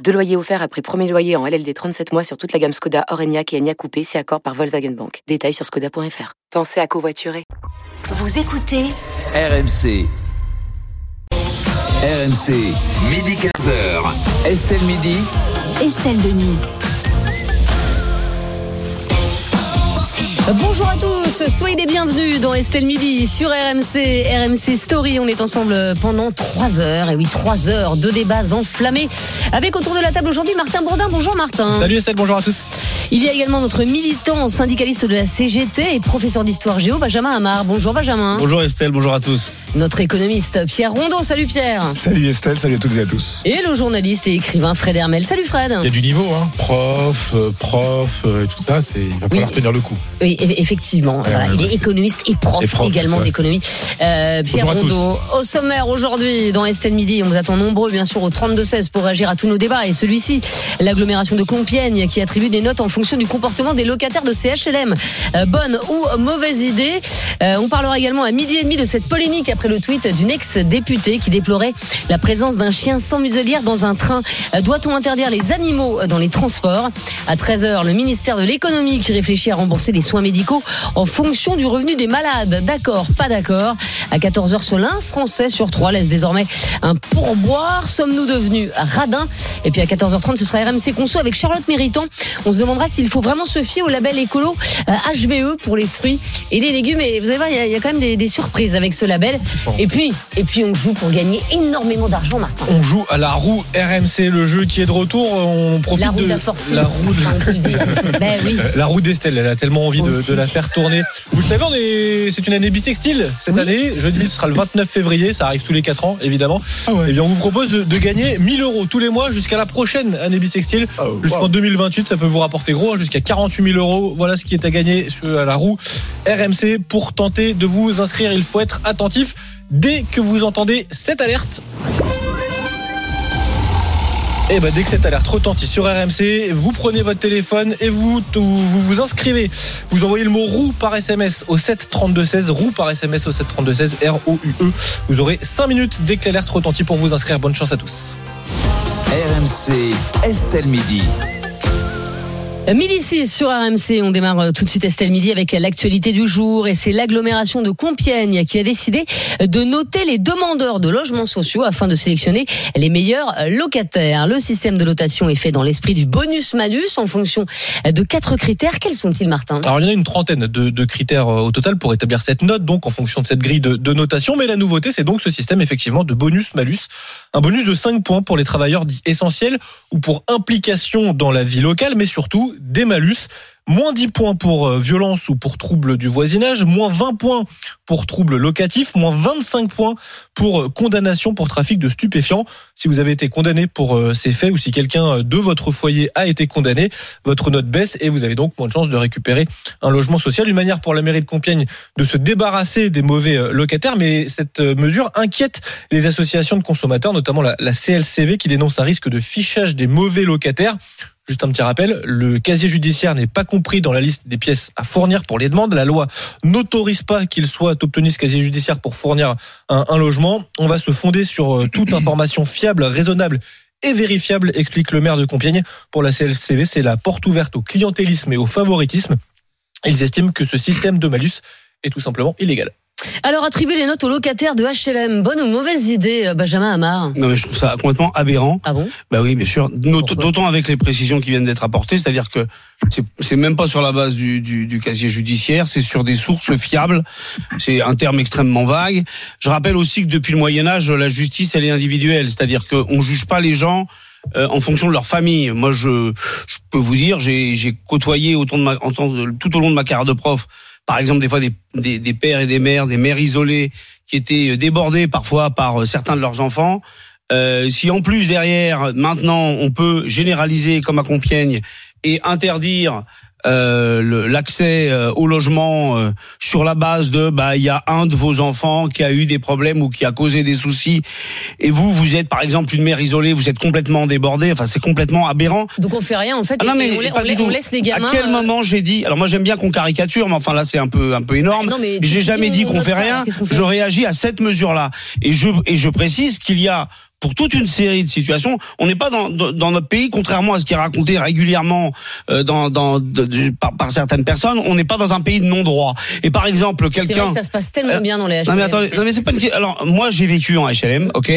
Deux loyers offerts après premier loyer en LLD 37 mois sur toute la gamme Skoda, Orenia et Enya Coupé, si accord par Volkswagen Bank. Détails sur skoda.fr. Pensez à covoiturer. Vous écoutez RMC. RMC, midi 15h. Estelle Midi. Estelle Denis. Bonjour à tous, soyez les bienvenus dans Estelle Midi sur RMC, RMC Story. On est ensemble pendant trois heures, et oui, trois heures de débats enflammés. Avec autour de la table aujourd'hui Martin Bourdin. Bonjour Martin. Salut Estelle, bonjour à tous. Il y a également notre militant syndicaliste de la CGT et professeur d'histoire géo, Benjamin Amar. Bonjour Benjamin. Bonjour Estelle, bonjour à tous. Notre économiste Pierre Rondeau. Salut Pierre. Salut Estelle, salut à toutes et à tous. Et le journaliste et écrivain Fred Hermel. Salut Fred. Il y a du niveau, hein. Prof, euh, prof, euh, tout ça, c'est, il va falloir Oui. tenir le coup. Oui, eff- effectivement. Voilà, il est économiste et prof, Et prof, également d'économie. Euh, Pierre Rondeau, au sommaire aujourd'hui dans Estelle Midi, on vous attend nombreux bien sûr au 32-16 pour réagir à tous nos débats. Et celui-ci, l'agglomération de Compiègne qui attribue des notes en fonction du comportement des locataires de CHLM. Euh, bonne ou mauvaise idée Euh, On parlera également à midi et demi de cette polémique après le tweet d'une ex-députée qui déplorait la présence d'un chien sans muselière dans un train. Euh, Doit-on interdire les animaux dans les transports? À 13h, le ministère de l'économie qui réfléchit à rembourser les soins médicaux en fonction du revenu des malades. D'accord, pas d'accord. À 14h, seul un Français sur trois laisse désormais un pourboire. Sommes-nous devenus radins Et puis à 14h30, ce sera RMC Conso avec Charlotte Méritant. On se demandera s'il faut vraiment se fier au label écolo euh, HVE pour les fruits et les légumes. Et vous allez voir, il y a- il y, a quand même des, des surprises avec ce label. Et puis, et puis on joue pour gagner énormément d'argent, Martin. On joue à la roue RMC, le jeu qui est de retour. On profite La roue de de la fortune. la roue de- ben. Euh, La roue d'Estelle, elle a tellement envie de, De la faire tourner. Vous le savez, on est- c'est une année bisextile cette Oui. année. Jeudi, ce sera le 29 février. Ça arrive tous les 4 ans, évidemment. Ah ouais. Et bien, on vous propose de, de gagner 1000 euros tous les mois jusqu'à la prochaine année bisextile. Oh, Jusqu'en wow. 2028, ça peut vous rapporter gros, hein, jusqu'à 48 000 euros. Voilà ce qui est à gagner sur à la roue RMC. Pour tenter de vous inscrire, il faut être attentif dès que vous entendez cette alerte. Et bah dès que cette alerte retentit sur RMC, vous prenez votre téléphone et vous vous, vous inscrivez. Vous envoyez le mot roue par SMS au 7 32 16, roue par SMS au 7 32 16, R O U E. Vous aurez 5 minutes dès que l'alerte retentit pour vous inscrire. Bonne chance à tous. RMC, Estelle Midi. Midi 6 sur RMC, on démarre euh, tout de suite Estelle Midi avec l'actualité du jour et c'est l'agglomération de Compiègne qui a décidé de noter les demandeurs de logements sociaux afin de sélectionner les meilleurs locataires. Le système de notation est fait dans l'esprit du bonus-malus en fonction de quatre critères. Quels sont-ils Martin? Alors il y en a une trentaine de, critères euh, au total pour établir cette note, donc en fonction de cette grille de, de notation. Mais la nouveauté, c'est donc ce système effectivement de bonus-malus. Un bonus de 5 points pour les travailleurs dits essentiels ou pour implication dans la vie locale, mais surtout des malus. Moins 10 points pour euh, violence ou pour trouble du voisinage, moins 20 points pour trouble locatif, moins 25 points pour euh, condamnation pour trafic de stupéfiants. Si vous avez été condamné pour euh, ces faits ou si quelqu'un de votre foyer a été condamné, votre note baisse et vous avez donc moins de chances de récupérer un logement social. Une manière pour la mairie de Compiègne de se débarrasser des mauvais locataires, mais cette mesure inquiète les associations de consommateurs, notamment la CLCV qui dénonce un risque de fichage des mauvais locataires. Juste un petit rappel, le casier judiciaire n'est pas compris dans la liste des pièces à fournir pour les demandes. La loi n'autorise pas qu'il soit obtenu ce casier judiciaire pour fournir un, un logement. On va se fonder sur euh, toute information fiable, raisonnable et vérifiable, explique le maire de Compiègne. Pour la CLCV, c'est la porte ouverte au clientélisme et au favoritisme. Ils estiment que ce système de malus est tout simplement illégal. Alors attribuer les notes aux locataires de HLM, bonne ou mauvaise idée euh, Benjamin Amar Non mais je trouve ça complètement aberrant. Ah bon? Bah oui, bien sûr. D'autant avec les précisions qui viennent d'être apportées, c'est-à-dire que c'est- même pas sur la base du, du, du casier judiciaire, c'est sur des sources fiables. C'est un terme extrêmement vague. Je rappelle aussi que depuis le Moyen Âge, la justice elle est individuelle, c'est-à-dire qu'on juge pas les gens. euh, en fonction de leur famille. Moi, je, je peux vous dire, j'ai côtoyé autant de ma, en temps de- tout au long de ma carrière de prof, par exemple, des fois des, des, des pères et des mères, des mères isolées qui étaient débordés parfois par euh, certains de leurs enfants. Euh, si en plus derrière, maintenant, on peut généraliser comme à Compiègne et interdire euh, l'accès euh, au logement euh, sur la base de bah il y a un de vos enfants qui a eu des problèmes ou qui a causé des soucis et vous vous êtes par exemple une mère isolée, vous êtes complètement débordé, enfin c'est complètement aberrant. Donc on fait rien en fait. Ah non, mais on, la- pas on du la- tout. on laisse les gamins. À quel euh, moment j'ai dit Alors moi j'aime bien qu'on caricature, mais enfin là c'est un peu un peu énorme. Non, mais tu J'ai jamais dit qu'on fait rien. fait Je réagis à cette mesure-là et je et je précise qu'il y a pour toute une série de situations, on n'est pas dans, dans dans notre pays, contrairement à ce qui est raconté régulièrement euh, dans, dans, de- par, par certaines personnes, on n'est pas dans un pays de non-droit. Et par exemple, quelqu'un que ça se passe tellement Euh, bien dans les HLM. non mais attendez, non mais c'est pas une... Alors moi j'ai vécu en HLM, ok.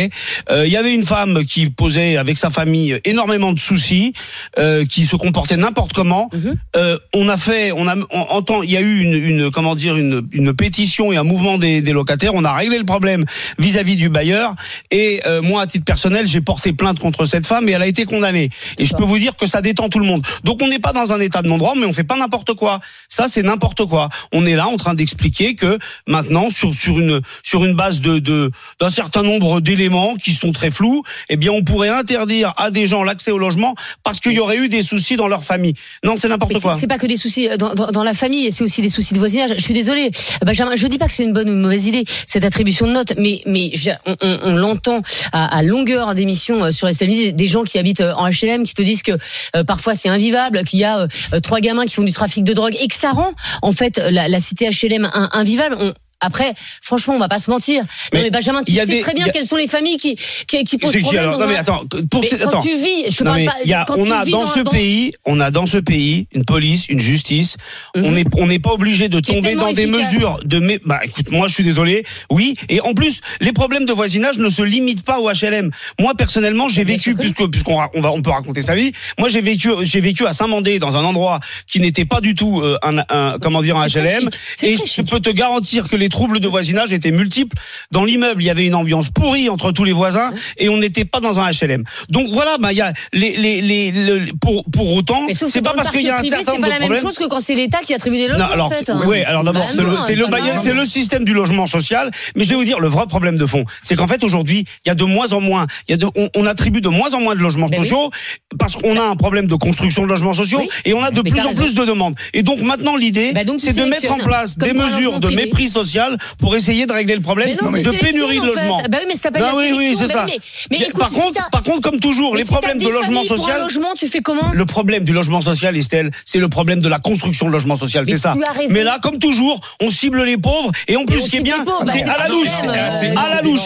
Euh, Il y avait une femme qui posait avec sa famille énormément de soucis, euh, qui se comportait n'importe comment. Mhm. Euh, on a fait, on a, on, en temps- il y a eu une, une comment dire, une, une pétition et un mouvement des, des locataires. On a réglé le problème vis-à-vis du bailleur. Et euh, moi à titre personnel, j'ai porté plainte contre cette femme et elle a été condamnée. Et je peux vous dire que ça détend tout le monde. Donc on n'est pas dans un état de non-droit, mais on fait pas n'importe quoi. Ça c'est n'importe quoi. On est là en train d'expliquer que maintenant sur sur une sur une base de de d'un certain nombre d'éléments qui sont très flous, eh bien on pourrait interdire à des gens l'accès au logement parce qu'il y aurait eu des soucis dans leur famille. Non, c'est n'importe quoi. c'est pas que des soucis euh, dans, dans, dans la famille, c'est aussi des soucis de voisinage. Je suis désolée, Benjamin. Je dis pas que c'est une bonne ou une mauvaise idée cette attribution de notes, mais mais je- on, on- on l'entend à, à longueur d'émission euh, sur SMI, des gens qui habitent euh, en HLM qui te disent que euh, parfois c'est invivable, qu'il y a trois gamins qui font du trafic de drogue et que ça rend en fait la, cité HLM in- invivable. Après, franchement, on va pas se mentir. non Mais mais Benjamin, tu il y a sais des- très bien a- quelles sont les familles qui qui, qui posent problème. alors Non mais attends, pour Mais quand attends. tu vis, je Non, parle mais pas. y a, quand on tu a vis dans, ce dans- pays, on a dans ce pays une police, une justice. On Mhm. n'est on n'est pas obligé de tomber dans des mesures de. mé- Bah écoute, moi je suis désolé. Oui, et en plus, les problèmes de voisinage ne se limitent pas au HLM. Moi personnellement, j'ai vécu puisque puisqu'on on va on peut raconter sa vie. Moi j'ai vécu j'ai vécu à Saint-Mandé dans un endroit qui n'était pas du tout euh, un, un comment dire un HLM. Et je peux te garantir que les troubles de voisinage étaient multiples. Dans l'immeuble, il y avait une ambiance pourrie entre tous les voisins et on n'était pas dans un HLM. Donc voilà, bah il y a les les les, le- pour pour autant, c'est pas parce qu'il y a un privé, certain c'est nombre pas de la même problèmes. chose que quand c'est l'État qui attribue des logements. Non, alors, en fait. hein. ouais, alors d'abord, Bah c'est le, c'est le pas c'est système du logement social. Mais je vais vous dire, le vrai problème de fond, c'est qu'en fait, aujourd'hui, il y a de moins en moins, il y a de, on, on attribue de moins en moins de logements oui. sociaux parce qu'on a un problème de construction de logements sociaux Oui. et on a de Mais plus en raison. plus de demandes. Et donc maintenant, l'idée, Bah c'est de mettre en place des mesures de mépris social pour essayer de régler le problème Mais non, de pénurie de en fait. logements. Bah oui, mais ça s'appelle Ben la oui, c'est Bah ça. mais- écoute, par si contre, par contre, comme toujours, les si problèmes 10 de logement social. logement, tu fais comment Le problème du logement social, Estelle, c'est le problème de la construction de logement social, c'est ça. Mais là, comme toujours, on cible les pauvres et en plus, ce qui est bien, les pauvres, c'est bah, à la louche, à la louche,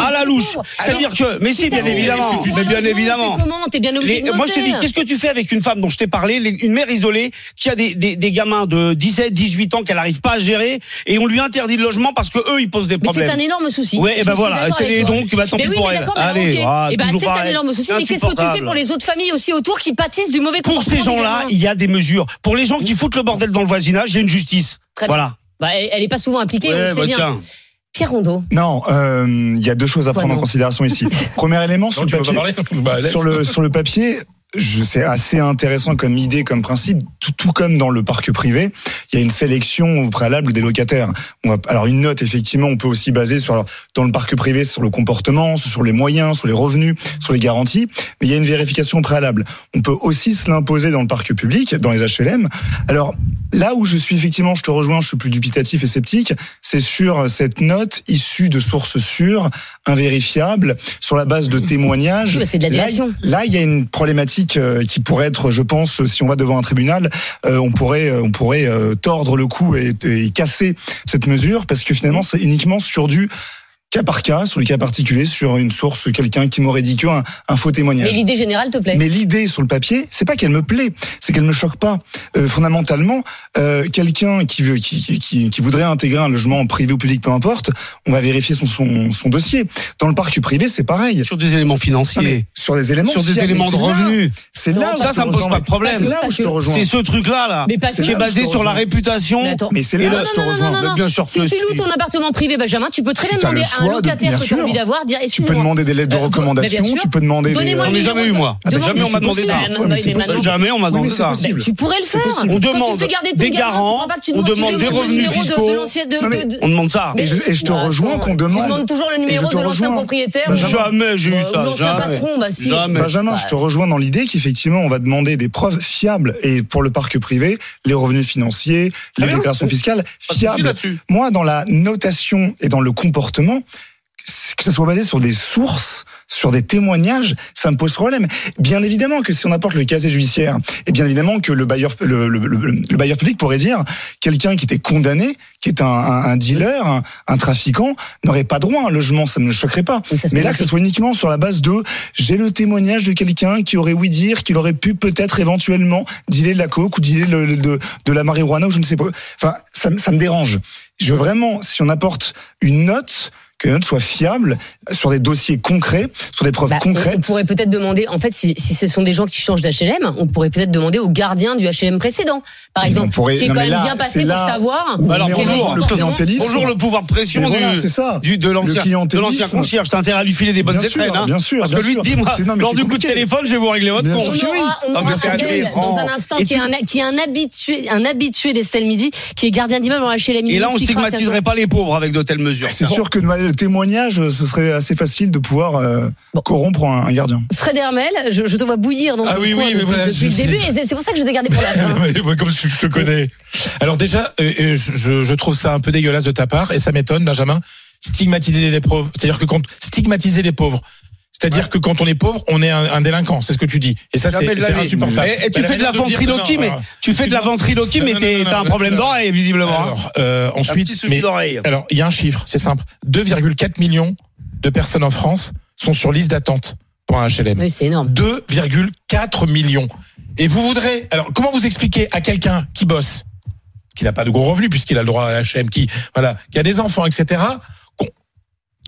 à la louche. C'est-à-dire que, mais si, bien évidemment, mais bien logement, évidemment. moi je te dis, qu'est-ce que tu fais avec une femme dont je t'ai parlé, une mère isolée qui a des, des, des gamins de 17, 18 ans qu'elle n'arrive pas à gérer et on lui interdit le logement parce que eux ils posent des Mais c'est problèmes. un énorme souci. Ouais, et ben voilà, c'est donc, bah tant pis oui, pour elle. Allez, ah, Eh ben, c'est un énorme souci. Mais qu'est-ce que tu fais pour les autres familles aussi autour qui pâtissent du mauvais Pour ces gens-là, il y a des mesures. Pour les gens qui foutent le bordel dans le voisinage, il y a une justice. Très bien. Voilà. Bah, elle elle est pas souvent impliquée, Ouais, bah, bien. tiens. Pierre Rondeau. Non, euh, il y a deux choses à Quoi, prendre en considération ici. Premier élément sur le papier. Bah. Sur le sur le papier, je c'est assez intéressant comme idée, comme principe. Tout, tout comme dans le parc privé, il y a une sélection au préalable des locataires. On va, alors une note, effectivement, on peut aussi baser sur dans le parc privé sur le comportement, sur les moyens, sur les revenus, sur les garanties. Mais il y a une vérification au préalable. On peut aussi se l'imposer dans le parc public, dans les HLM. Alors là où je suis effectivement, je te rejoins, je suis plus dubitatif et sceptique, c'est sur cette note issue de sources sûres, invérifiables, sur la base de témoignages. C'est de la Là. Là, il y a une problématique euh, qui pourrait être, je pense, si on va devant un tribunal, euh, on pourrait, euh, on pourrait euh, tordre le cou et, et casser cette mesure parce que finalement, c'est uniquement sur du cas par cas, sur le cas particulier, sur une source, quelqu'un qui m'aurait dit qu'un un faux Mais témoignage. l'idée générale te plaît. Mais l'idée sur le papier, c'est pas qu'elle me plaît, c'est qu'elle me choque pas. Euh, fondamentalement, euh, quelqu'un qui veut, qui, qui, qui, voudrait intégrer un logement privé ou public, peu importe, on va vérifier son, son, son dossier. Dans le parc privé, c'est pareil. Sur des éléments Non, mais financiers, sur des éléments, sur des fiables, éléments de mais c'est là- revenus. C'est Non, là où ça, ça me pose pas de problème. C'est là où je te rejoins. C'est ce truc-là, là, Mais qui est basé sur la réputation. Mais attends. Mais c'est là où je te non, non, rejoins. non, non, non. Bien sûr Si tu loues ton appartement privé, Benjamin, tu peux très bien demander à un choix de- locataire bien que tu as sûr. envie d'avoir, dire Tu peux demander des lettres de recommandation, tu peux demander J'en ai jamais eu, moi. Ah, jamais on m'a demandé ça. Ah. Jamais on m'a demandé ça. Tu pourrais le faire. On demande des garants, on demande des revenus fiscaux. On demande ça. Et je, te Bah, rejoins qu'on demande... Tu demandes toujours le numéro te de l'ancien propriétaire. Benjamin. Jamais j'ai eu Euh, ça. Jamais. bah si. Jamais. Benjamin, je te rejoins dans l'idée qu'effectivement, on va demander des preuves fiables et pour le parc privé, les revenus financiers, les Très bien. déclarations fiscales fiables. Moi, dans la notation et dans le comportement, que ça soit basé sur des sources, sur des témoignages, ça me pose problème. Bien évidemment que si on apporte le casier judiciaire, et bien évidemment que le bailleur, le, le- le- le bailleur public pourrait dire quelqu'un qui était condamné, qui est un, un- un dealer, un, un trafiquant, n'aurait pas droit à un logement, ça ne me choquerait pas. Oui, Mais là, que ce soit uniquement sur la base de j'ai le témoignage de quelqu'un qui aurait oui dire qu'il aurait pu peut-être éventuellement dealer de la coke ou dealer le- le- de, de la marijuana ou je ne sais pas. Enfin, ça, me- ça me dérange. Je veux vraiment, si on apporte une note, que la note soit fiable sur des dossiers concrets, sur des preuves Bah, on, on concrètes. pourrait peut-être demander, en fait, si, si ce sont des gens qui changent d'HLM, on pourrait peut-être demander au gardien du HLM précédent, par Mais on exemple, pourrait- qui est non, quand même là, bien c'est passé pour savoir. on Alors, bonjour, le clientélisme. Bonjour le pouvoir de pression voilà, du, c'est ça. du- de l'ancien de clientélisme. l'ancien concierge. T'as intérêt à lui filer des bonnes Bien sûr, étrennes, hein. bien sûr, Parce bien que lui sûr. dit, moi, C'est- non, lors c'est du coup de téléphone, je vais vous régler votre compte. On aura, on aura dans un instant qui, est un, qui est un habitué, un habitué d'Estelle Midi, qui est gardien d'immeuble en HLM. Et là, on stigmatiserait pas les pauvres avec de telles mesures. C'est sûr que le témoignage, ce serait assez facile de pouvoir euh, Bon. corrompre un, un gardien. Fred Hermel, je, je te vois bouillir dans Ah oui, oui, depuis, voilà, depuis je le sais. début, et c'est pour ça que je t'ai gardé pour la fin. Comme je te connais. Alors déjà, euh, euh, je, je trouve ça un peu dégueulasse de ta part, et ça m'étonne, Benjamin. Stigmatiser les pauvres, c'est-à-dire que quand stigmatiser les pauvres, c'est-à-dire que quand on est pauvre, on est un, un délinquant, c'est ce que tu dis. Et ça, c'est insupportable. Et, et tu Bah, fais de la ventriloquie, mais tu fais de la ventriloquie, mais t'as un problème d'oreille, visiblement. hein. Alors, euh, Un petit ensuite, souci mais, d'oreille. alors il y a un chiffre, c'est simple. 2,4 millions de personnes en France sont sur liste d'attente pour un HLM. Oui, c'est énorme. 2,4 millions. Et vous voudrez, alors comment vous expliquez à quelqu'un qui bosse, qui n'a pas de gros revenus puisqu'il a le droit à HM, qui voilà, qui a des enfants, etc.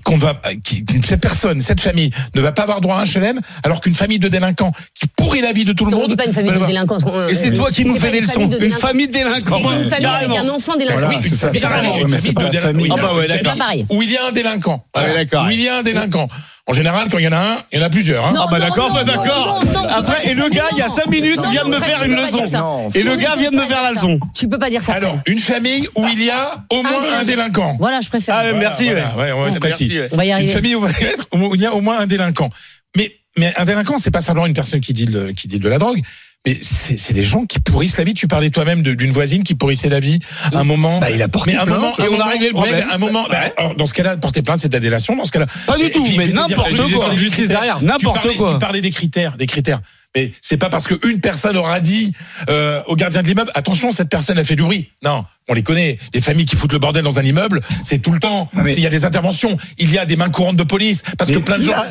qu'on va, qui- cette personne, cette famille ne va pas avoir droit à un HLM, alors qu'une famille de délinquants qui pourrit la vie de tout le On monde. pas une famille de délinquants. Et c'est euh, toi qui nous fais des une leçons. famille de Une délinquants. famille de délinquants. C'est une famille avec un enfant délinquant. Oui, c'est ça, carrément, pareil. une famille de délinquants. Ah bah ouais, c'est d'accord. pas pareil. Où il y a un délinquant. Ah ouais, d'accord. Où il y a un délinquant. En général, quand il y en a un, il y en a plusieurs. hein. Non, Ah bah d'accord, bah d'accord. Après, et le gars, il y a non. 5 minutes, Non, vient de me faire une leçon. Et le gars vient de me faire la leçon. Tu peux pas dire ça. Alors, une famille où il y a au moins un délinquant. Voilà, je préfère. Ah, merci, on va y Une arriver. famille où il y a au moins un délinquant. Mais, mais un délinquant, c'est pas simplement une personne qui dit le- qui dit de la drogue. Mais c'est c'est des gens qui pourrissent la vie. Tu parlais toi-même de- d'une voisine qui pourrissait la vie. Un moment. Bah, il a porté mais un plainte. moment, Et un on a moment- réglé le problème. mais un moment. bah, alors, dans ce cas-là, porter plainte, c'est de la délation. Dans ce cas-là. Pas du Et tout, puis, mais n'importe quoi. Justice derrière. N'importe quoi. Tu parlais des critères, des critères. Mais c'est pas parce qu'une personne aura dit euh, au gardien de l'immeuble, attention, cette personne a fait du bruit. Non, on les connaît. Les familles qui foutent le bordel dans un immeuble, c'est tout le temps. Non, mais- S'il y a des interventions, il y a des mains courantes de police, parce que plein de gens. a-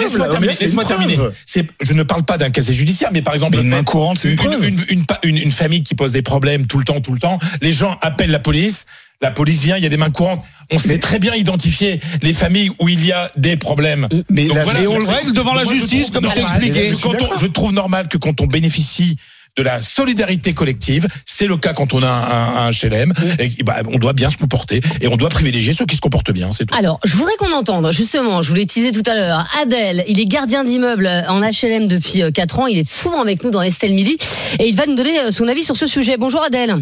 Laisse-moi terminer. Laisse-moi une terminer. Je ne parle pas d'un casier judiciaire, mais par exemple, Mais une main courante, une- une famille qui pose des problèmes tout le temps, tout le temps. Les gens appellent la police. La police vient, il y a des mains courantes. On sait très bien identifier les familles où il y a des problèmes. Mais Donc la- voilà, Et on le règle devant la justice, comme je t'ai normal. expliqué. Je, quand on- je trouve normal que quand on bénéficie de la solidarité collective, c'est le cas quand on a un, un HLM, et, bah, on doit bien se comporter et on doit privilégier ceux qui se comportent bien, c'est tout. Alors, je voudrais qu'on entende, justement, je vous l'ai teasé tout à l'heure, Adèle, il est gardien d'immeuble en HLM depuis 4 ans, il est souvent avec nous dans Estelle Midi, et il va nous donner euh, son avis sur ce sujet. Bonjour Adèle.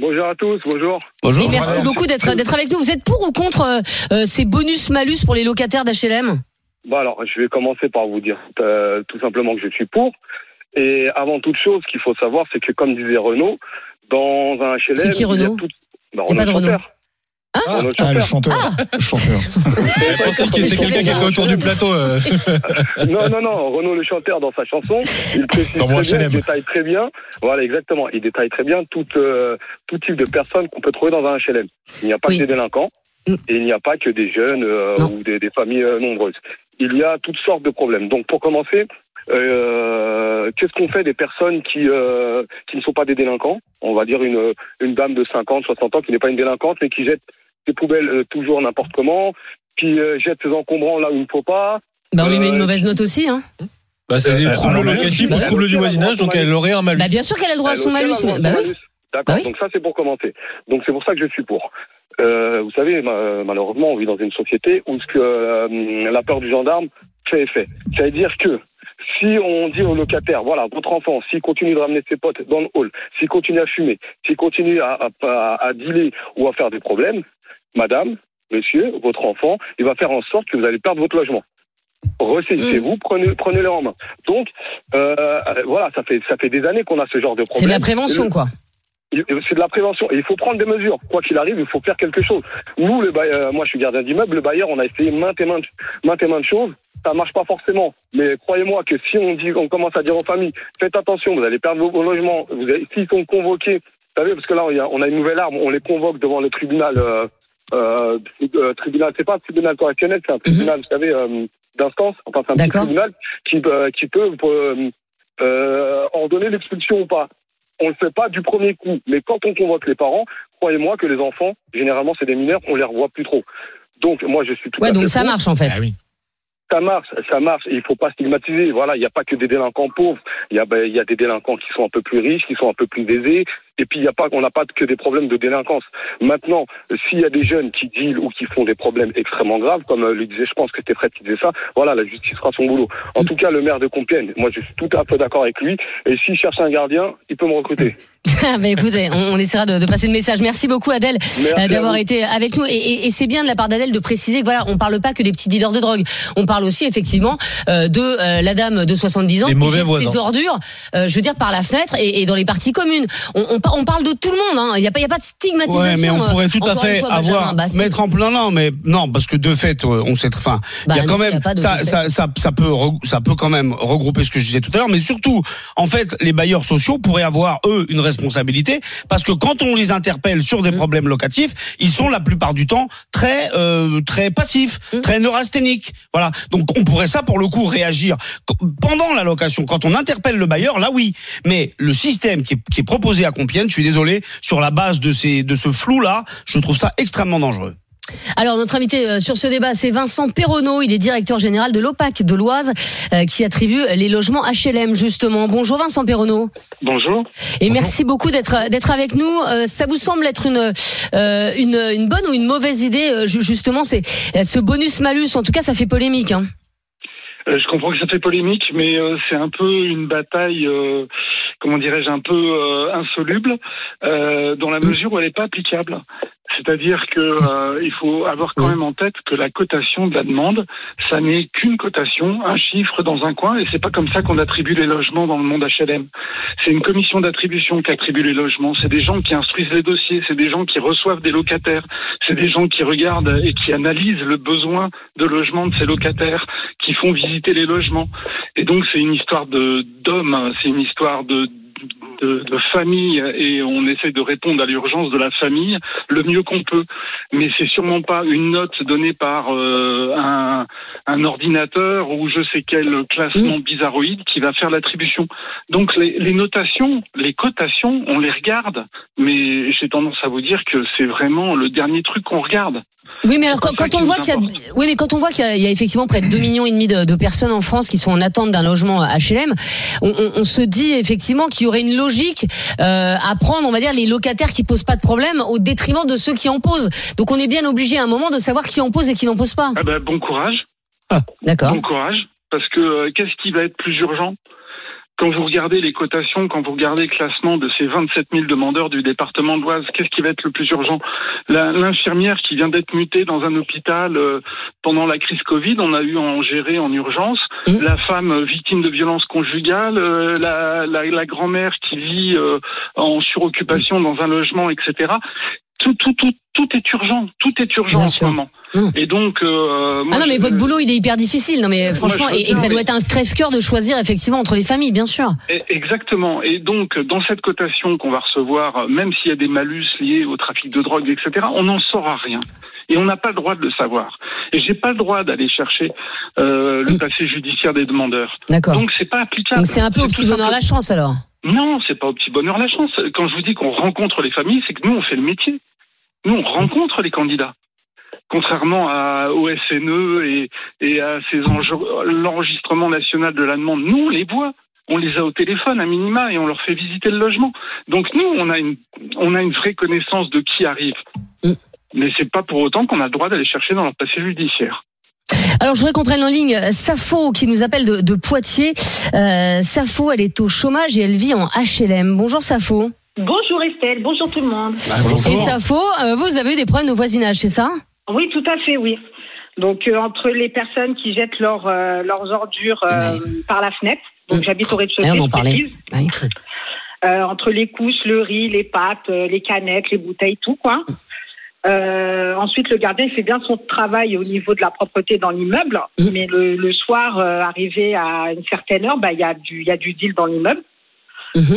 Bonjour à tous, bonjour. Bonjour. Et merci beaucoup d'être d'être avec nous. Vous êtes pour ou contre euh, euh, ces bonus-malus pour les locataires d'HLM Bon alors, je vais commencer par vous dire euh, tout simplement que je suis pour. Et avant toute chose, ce qu'il faut savoir, c'est que comme disait Renaud, dans un HLM, C'est qui, il y a Renaud? tout- Bah, Il y a pas de Renaud Renaud. Chanteur. Renaud Ah, le Chanteur. chanteur. Le chanteur. Je pensais qu'il était quelqu'un qui était autour du plateau. euh. non, non, non, Renaud le chanteur dans sa chanson, il précise très bien, HLM. il détaille très bien, voilà exactement, il détaille très bien tout, euh, tout type de personnes qu'on peut trouver dans un HLM. Il n'y a pas Oui. que des délinquants, Mm. et il n'y a pas que des jeunes euh, ou des, des familles euh, nombreuses. Il y a toutes sortes de problèmes. Donc pour commencer, euh, qu'est-ce qu'on fait des personnes qui, euh, qui ne sont pas des délinquants? On va dire une, une dame de 50, 60 ans qui n'est pas une délinquante, mais qui jette ses poubelles euh, toujours n'importe comment, qui euh, jette ses encombrants là où il ne faut pas, bah, On lui met une mauvaise note aussi. Hein. Bah, c'est des troubles locatifs bah, ou oui. troubles du voisinage, donc elle aurait un malus. Bah, bien sûr qu'elle a le droit à son malus. Bah à oui. D'accord, Bah oui. donc ça c'est pour commencer. Donc c'est pour ça que je suis pour. Euh, vous savez, ma- malheureusement, on vit dans une société où ce que euh, la peur du gendarme fait effet. Ça veut dire que si on dit au locataire, voilà, votre enfant, s'il continue de ramener ses potes dans le hall, s'il continue à fumer, s'il continue à, à, à, à dealer ou à faire des problèmes, madame, monsieur, votre enfant, il va faire en sorte que vous allez perdre votre logement. Ressaisissez-vous, prenez, prenez-le en main. Donc, euh, voilà, ça fait, ça fait des années qu'on a ce genre de problème. C'est de la prévention, le- quoi. C'est de la prévention. Et il faut prendre des mesures. Quoi qu'il arrive, il faut faire quelque chose. Nous, le bailleur, moi, je suis gardien d'immeuble. Le bailleur, on a essayé maintes et maintes, maintes et maintes choses. Ça marche pas forcément. Mais croyez-moi que si on dit, on commence à dire aux familles, faites attention, vous allez perdre vos, logements. Vous s'ils sont convoqués, vous savez, parce que là, on a une nouvelle arme. On les convoque devant le tribunal. Euh, euh, euh, tribunal, c'est pas un tribunal correctionnel, c'est un tribunal, vous savez, euh, d'instance. Enfin, c'est un tribunal qui, euh, qui peut euh, euh, ordonner l'expulsion ou pas. On le fait pas du premier coup, mais quand on convoque les parents, croyez-moi que les enfants, généralement c'est des mineurs, on les revoit plus trop. Donc moi je suis tout Ouais, à donc fait ça marche, en fait. Ah oui. Ça marche, ça marche. Il faut pas stigmatiser. Voilà, il n'y a pas que des délinquants pauvres. Il y a, ben, il y a des délinquants qui sont un peu plus riches, qui sont un peu plus aisés. Et puis il y a pas, on n'a pas que des problèmes de délinquance. Maintenant, s'il y a des jeunes qui dealent ou qui font des problèmes extrêmement graves, comme euh, le disait, je pense que c'était Fred qui disait ça. Voilà, la justice fera son boulot. En tout cas, le maire de Compiègne, moi je suis tout à fait d'accord avec lui. Et s'il cherche un gardien, il peut me recruter. bah, écoutez, on, on essaiera de, de passer le message. Merci beaucoup, Adèle, euh, d'avoir été avec nous. Et, et- et c'est bien de la part d'Adèle de préciser que voilà, on parle pas que des petits dealers de drogue. On parle aussi effectivement euh, de euh, la dame de 70 ans Des qui jette voisins. ses ordures, euh, je veux dire par la fenêtre et, et dans les parties communes. On, on, on parle de tout le monde. hein. Il n'y a pas, il y a pas de stigmatisation. Ouais, mais on euh, pourrait tout à fait fois, Benjamin. avoir Bah, si. mettre en plein non, mais non, parce que de fait, euh, on sait. Enfin, il Bah, y a quand y a même ça, de fait. ça, ça, ça peut, ça peut quand même regrouper ce que je disais tout à l'heure, mais surtout, en fait, les bailleurs sociaux pourraient avoir eux une responsabilité parce que quand on les interpelle sur des problèmes locatifs, ils sont la plupart du temps très, euh, très passifs, Mm. très neurasthéniques. Voilà. Donc on pourrait ça pour le coup réagir pendant la location. Quand on interpelle le bailleur, là oui. Mais le système qui est, qui est proposé à Compiègne, je suis désolé, sur la base de ces, de ce flou là, je trouve ça extrêmement dangereux. Alors notre invité euh, sur ce débat, c'est Vincent Perronneau. Il est directeur général de l'OPAC de l'Oise, euh, qui attribue les logements HLM justement. Bonjour Vincent Perronneau. Bonjour. Et merci beaucoup d'être d'être avec nous. Euh, ça vous semble être une euh, une, une bonne ou une mauvaise idée euh, ju- justement c'est euh, ce bonus malus. En tout cas, ça fait polémique. Hein. Euh, je comprends que ça fait polémique, mais euh, c'est un peu une bataille, euh, comment dirais-je, un peu euh, insoluble, euh, dans la mesure où elle n'est pas applicable. C'est-à-dire que euh, il faut avoir quand même en tête que la cotation de la demande, ça n'est qu'une cotation, un chiffre dans un coin, et c'est pas comme ça qu'on attribue les logements dans le monde HLM. C'est une commission d'attribution qui attribue les logements. C'est des gens qui instruisent les dossiers, c'est des gens qui reçoivent des locataires, c'est des gens qui regardent et qui analysent le besoin de logement de ces locataires, qui font visiter les logements. Et donc c'est une histoire de d'hommes, c'est une histoire de de, de famille et on essaie de répondre à l'urgence de la famille le mieux qu'on peut. Mais c'est sûrement pas une note donnée par euh, un, un ordinateur ou je sais quel classement bizarroïde qui va faire l'attribution. Donc les, les notations, les cotations, on les regarde, mais j'ai tendance à vous dire que c'est vraiment le dernier truc qu'on regarde. Oui, mais alors quand, on voit qu'il y a, oui, mais quand on voit qu'il y a, il y a effectivement près de 2 millions et demi de, personnes en France qui sont en attente d'un logement HLM, on, on- on se dit effectivement qu'il y aurait une logique euh, à prendre, on va dire, les locataires qui posent pas de problème au détriment de ceux qui en posent. Donc on est bien obligé à un moment de savoir qui en pose et qui n'en pose pas. Ah ben, bon courage. D'accord. Bon courage, parce que euh, qu'est-ce qui va être plus urgent? Quand vous regardez les cotations, quand vous regardez le classement de ces 27 000 demandeurs du département de l'Oise, qu'est-ce qui va être le plus urgent? L'infirmière qui vient d'être mutée dans un hôpital euh, pendant la crise Covid, on a eu à en gérer en urgence. Mmh. La femme euh, victime de violences conjugales, euh, la, la, la grand-mère qui vit en suroccupation dans un logement, etc. Tout, tout, tout, tout est urgent, tout est urgent Bien en sûr. ce moment. Mmh. Et donc, euh, moi, Ah non, mais je- votre boulot, il est hyper difficile. Non, mais franchement, et, ça doit être un crève-cœur de choisir effectivement entre les familles, bien sûr. Et- Exactement. Et donc, dans cette cotation qu'on va recevoir, même s'il y a des malus liés au trafic de drogue, etc., on n'en saura rien. Et on n'a pas le droit de le savoir. Et j'ai pas le droit d'aller chercher euh, le passé judiciaire des demandeurs. D'accord. Donc, c'est pas applicable. Donc c'est un peu au petit bonheur la chance alors. Non, c'est pas au petit bonheur la chance. Quand je vous dis qu'on rencontre les familles, c'est que nous, on fait le métier. Nous, on rencontre les candidats. Contrairement à, au SNE et, et à ces l'enregistrement national de la demande, nous, on les voit. On les a au téléphone à minima et on leur fait visiter le logement. Donc nous, on a une, on a une vraie connaissance de qui arrive. Mm. Mais c'est pas pour autant qu'on a le droit d'aller chercher dans leur passé judiciaire. Alors, je voudrais qu'on prenne en ligne euh, Safo qui nous appelle de, de Poitiers. Euh, Safo, elle est au chômage et elle vit en HLM. Bonjour Safo. Bonjour Estelle, bonjour tout le monde. Et Safo, euh, vous avez eu des problèmes de voisinage, c'est ça? Oui, tout à fait, oui. Donc euh, entre les personnes qui jettent leurs euh, leurs ordures euh, par la fenêtre, donc j'habite au rez-de-chaussée, on en parlait. Euh, entre les couches, le riz, les pâtes, euh, les canettes, les bouteilles, tout quoi. Euh, ensuite, le gardien il fait bien son travail au niveau de la propreté dans l'immeuble, mais le, le soir, euh, arrivé à une certaine heure, bah il y a du y a du deal dans l'immeuble.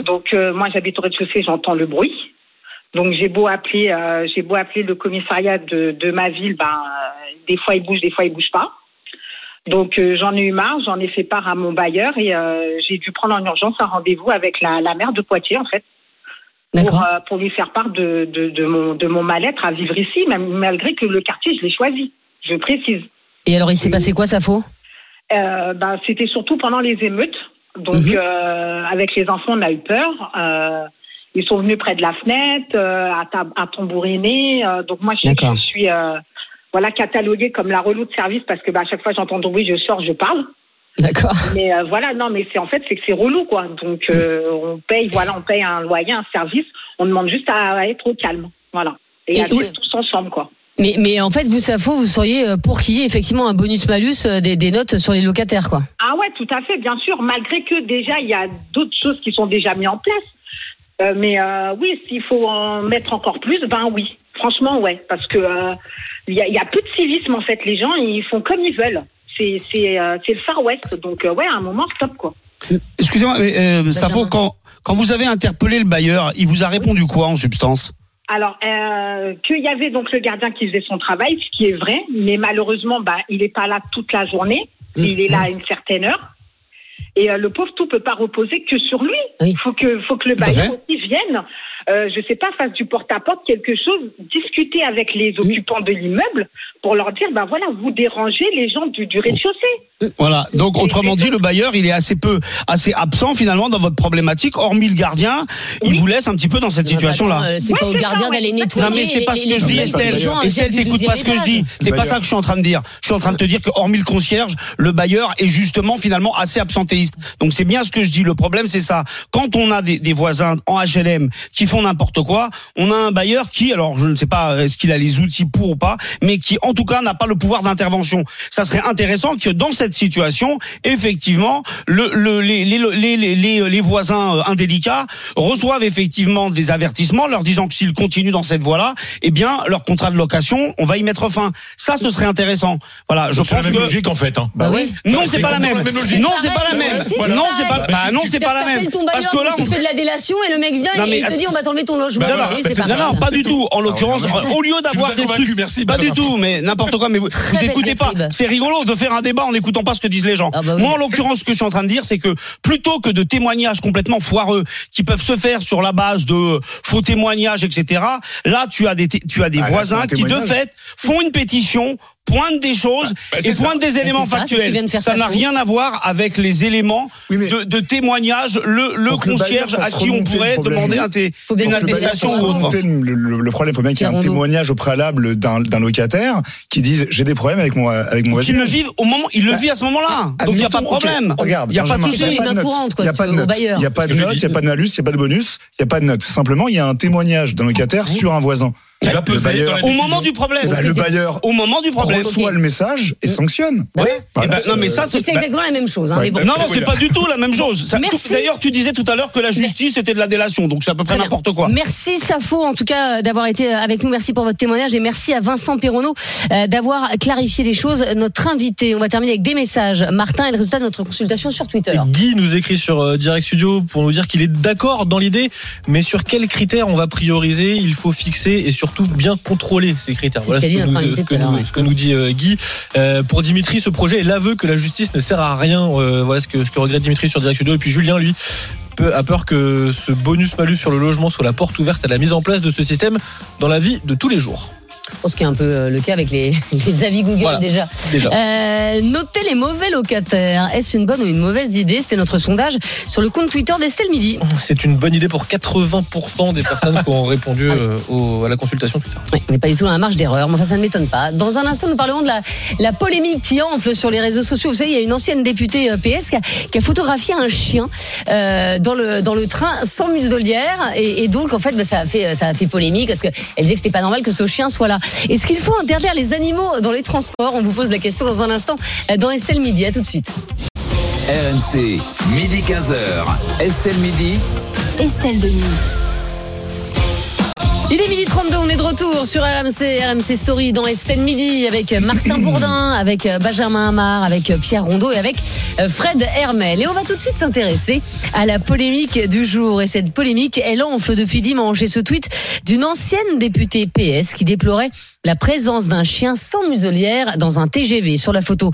Donc euh, moi j'habite au rez-de-chaussée, j'entends le bruit. Donc j'ai beau appeler j'ai beau appeler le commissariat de, de ma ville, euh, des fois il bouge, des fois il bouge pas. Donc j'en ai eu marre, j'en ai fait part à mon bailleur et j'ai dû prendre en urgence un rendez-vous avec la, la maire de Poitiers en fait. Pour, euh, pour lui faire part de, de, de mon, de mon mal-être à vivre ici, même, malgré que le quartier, je l'ai choisi, je précise. Et alors, il s'est passé quoi, Safo Euh, ben, C'était surtout pendant les émeutes. Donc, Mhm. euh, avec les enfants, on a eu peur. Euh, ils sont venus près de la fenêtre, euh, à, à tambouriner. Euh, donc, moi, je, suis euh, voilà, cataloguée comme la relou de service parce que ben, à chaque fois que j'entends du bruit, je sors, je parle. D'accord. Mais euh, voilà, non, mais c'est en fait, c'est que c'est relou, quoi. Donc, euh, on paye, voilà, on paye un loyer, un service. On demande juste à, être au calme. Voilà. Et, Et à oui. tous ensemble, quoi. Mais, mais en fait, vous, Safo, vous seriez euh, pour qu'il y ait effectivement un bonus-malus des, des notes sur les locataires, quoi. Ah ouais, tout à fait, bien sûr, malgré que déjà, il y a d'autres choses qui sont déjà mises en place. Euh, mais oui, s'il faut en mettre encore plus, ben oui. Franchement, ouais. Parce que il y, a, il y a peu de civisme, en fait. Les gens, ils font comme ils veulent. C'est c'est euh, c'est le Far West. Donc, euh, ouais, à un moment, stop, quoi. Excusez-moi, mais euh, Safo, quand, quand vous avez interpellé le bailleur, il vous a répondu quoi en substance? Alors, euh, qu'il y avait donc le gardien qui faisait son travail, ce qui est vrai, mais malheureusement, bah, il n'est pas là toute la journée. Il est là à une certaine heure. Et euh, le pauvre tout peut pas reposer que sur lui. Il faut que, faut que le bailleur aussi vienne, euh, je sais pas, fasse du porte-à-porte, quelque chose, discuter avec les occupants de l'immeuble pour leur dire, ben voilà, vous dérangez les gens du, du rez-de-chaussée. Voilà. Donc, autrement dit, le bailleur, il est assez peu, assez absent finalement dans votre problématique. Hormis le gardien, il vous laisse un petit peu dans cette situation-là. Euh, c'est pas au gardien d'aller nettoyer. Non mais c'est pas ce que je dis Estelle. Estelle, t'écoutes pas ce que je dis. C'est pas ça que je suis en train de dire. Je suis en train de te dire que hormis le concierge, le bailleur est justement finalement assez absentéiste. Donc c'est bien ce que je dis. Le problème c'est ça. Quand on a des, des voisins en HLM qui font n'importe quoi, on a un bailleur qui, alors je ne sais pas est-ce qu'il a les outils pour ou pas, mais qui en tout cas n'a pas le pouvoir d'intervention. Ça serait intéressant que dans cette situation, effectivement, le, le- les, les, les, les, les- les voisins euh, indélicats reçoivent effectivement des avertissements leur disant que s'ils continuent dans cette voie-là, eh bien leur contrat de location, on va y mettre fin. Ça, ce serait intéressant. Voilà, je pense la même que logique en fait. Hein. bah oui. Non, c'est pas la même. Non, c'est pas la même. Non, c'est pas. Bah non, c'est pas la même. Parce que là, on fait de la délation et le mec vient et il te dit on va t'enlever ton logement. non, c'est pas non, ça. pas du tout. En l'occurrence, au lieu d'avoir des trucs, pas du tout, mais n'importe quoi. Mais vous, écoutez pas. C'est rigolo de faire un débat en n'écoutant pas ce que disent les gens. Ah bah oui. Moi, en l'occurrence, ce que je suis en train de dire, c'est que plutôt que de témoignages complètement foireux qui peuvent se faire sur la base de faux témoignages, etc. Là, tu as des tu as des Ah, voisins qui de fait font une pétition pointent des choses bah, et ça. pointent des éléments ça, que vient factuels. Ça n'a rien à voir avec les éléments Oui, mais- de, de témoignage. Le, concierge à qui on pourrait demander un Faut bien une attestation ou autre. le, problème, il faut bien qu'il y ait un témoignage au préalable d'un locataire qui dise j'ai des problèmes avec mon avec mon voisin. le vive au moment, il le vit à ce moment-là. Donc il n'y a pas de problème. Regarde, il n'y a pas de souci. il y a pas de note. Il y a pas de note. Il y a pas de il malus, il y a pas de bonus, il y a pas de note. Simplement, il y a un témoignage d'un locataire sur un voisin. Il va Le peser bailleur- dans la Au moment du problème. Ben, le bailleur Au moment du problème. reçoit le message et sanctionne. Oui. Voilà, Eh ben, non mais ça C'est c'est. exactement la même chose. hein, mais bon. Non, non, c'est pas du tout la même chose. D'ailleurs, tu disais tout à l'heure que la justice était de la délation, donc c'est à peu près n'importe quoi. Merci Safo en tout cas d'avoir été avec nous. Merci pour votre témoignage et merci à Vincent Perronneau euh, d'avoir clarifié les choses. Notre invité, on va terminer avec des messages. Martin et le résultat de notre consultation sur Twitter. Guy nous écrit sur euh, Direct Studio pour nous dire qu'il est d'accord dans l'idée, mais sur quels critères on va prioriser Il faut fixer et surtout bien contrôler ces critères. C'est ce que, nous, invité ce que tout à l'heure, nous- ouais. ce que nous dit euh, Guy. Euh, pour Dimitri, ce projet est l'aveu que la justice ne sert à rien. Euh, voilà ce que, ce que regrette Dimitri sur Direct Studio. Et puis Julien, lui, peu- a peur que ce bonus-malus sur le logement soit la porte ouverte à la mise en place de ce système dans la vie de tous les jours. Qu'il y a un peu euh, le cas avec les, les avis Google Voilà. déjà. Déjà. Euh, notez les mauvais locataires. Est-ce une bonne ou une mauvaise idée? C'était notre sondage sur le compte Twitter d'Estelle Midi. C'est une bonne idée pour 80% des personnes qui ont répondu euh, au- à la consultation Twitter. Oui, on n'est pas du tout dans la marge d'erreur, mais enfin ça ne m'étonne pas. Dans un instant, nous parlerons de la, la polémique qui enfle sur les réseaux sociaux. Vous savez, il y a une ancienne députée euh, PS qui a, qui a photographié un chien euh, dans le dans le train sans muselière et, et donc en fait bah, ça a fait ça a fait polémique parce que elle disait que c'était pas normal que ce chien soit là. Est-ce qu'il faut interdire les animaux dans les transports On vous pose la question dans un instant euh, dans Estelle Midi. À tout de suite. RMC, midi 15h. Estelle Midi. Estelle Denis. Il est midi 32, on est de retour sur RMC, RMC Story dans Estelle Midi avec Martin Bourdin, avec Benjamin Amar, avec Pierre Rondeau et avec Fred Hermel. Et on va tout de suite s'intéresser à la polémique du jour. Et cette polémique, elle enfle depuis dimanche. Et ce tweet d'une ancienne députée PS qui déplorait la présence d'un chien sans muselière dans un TGV. Sur la photo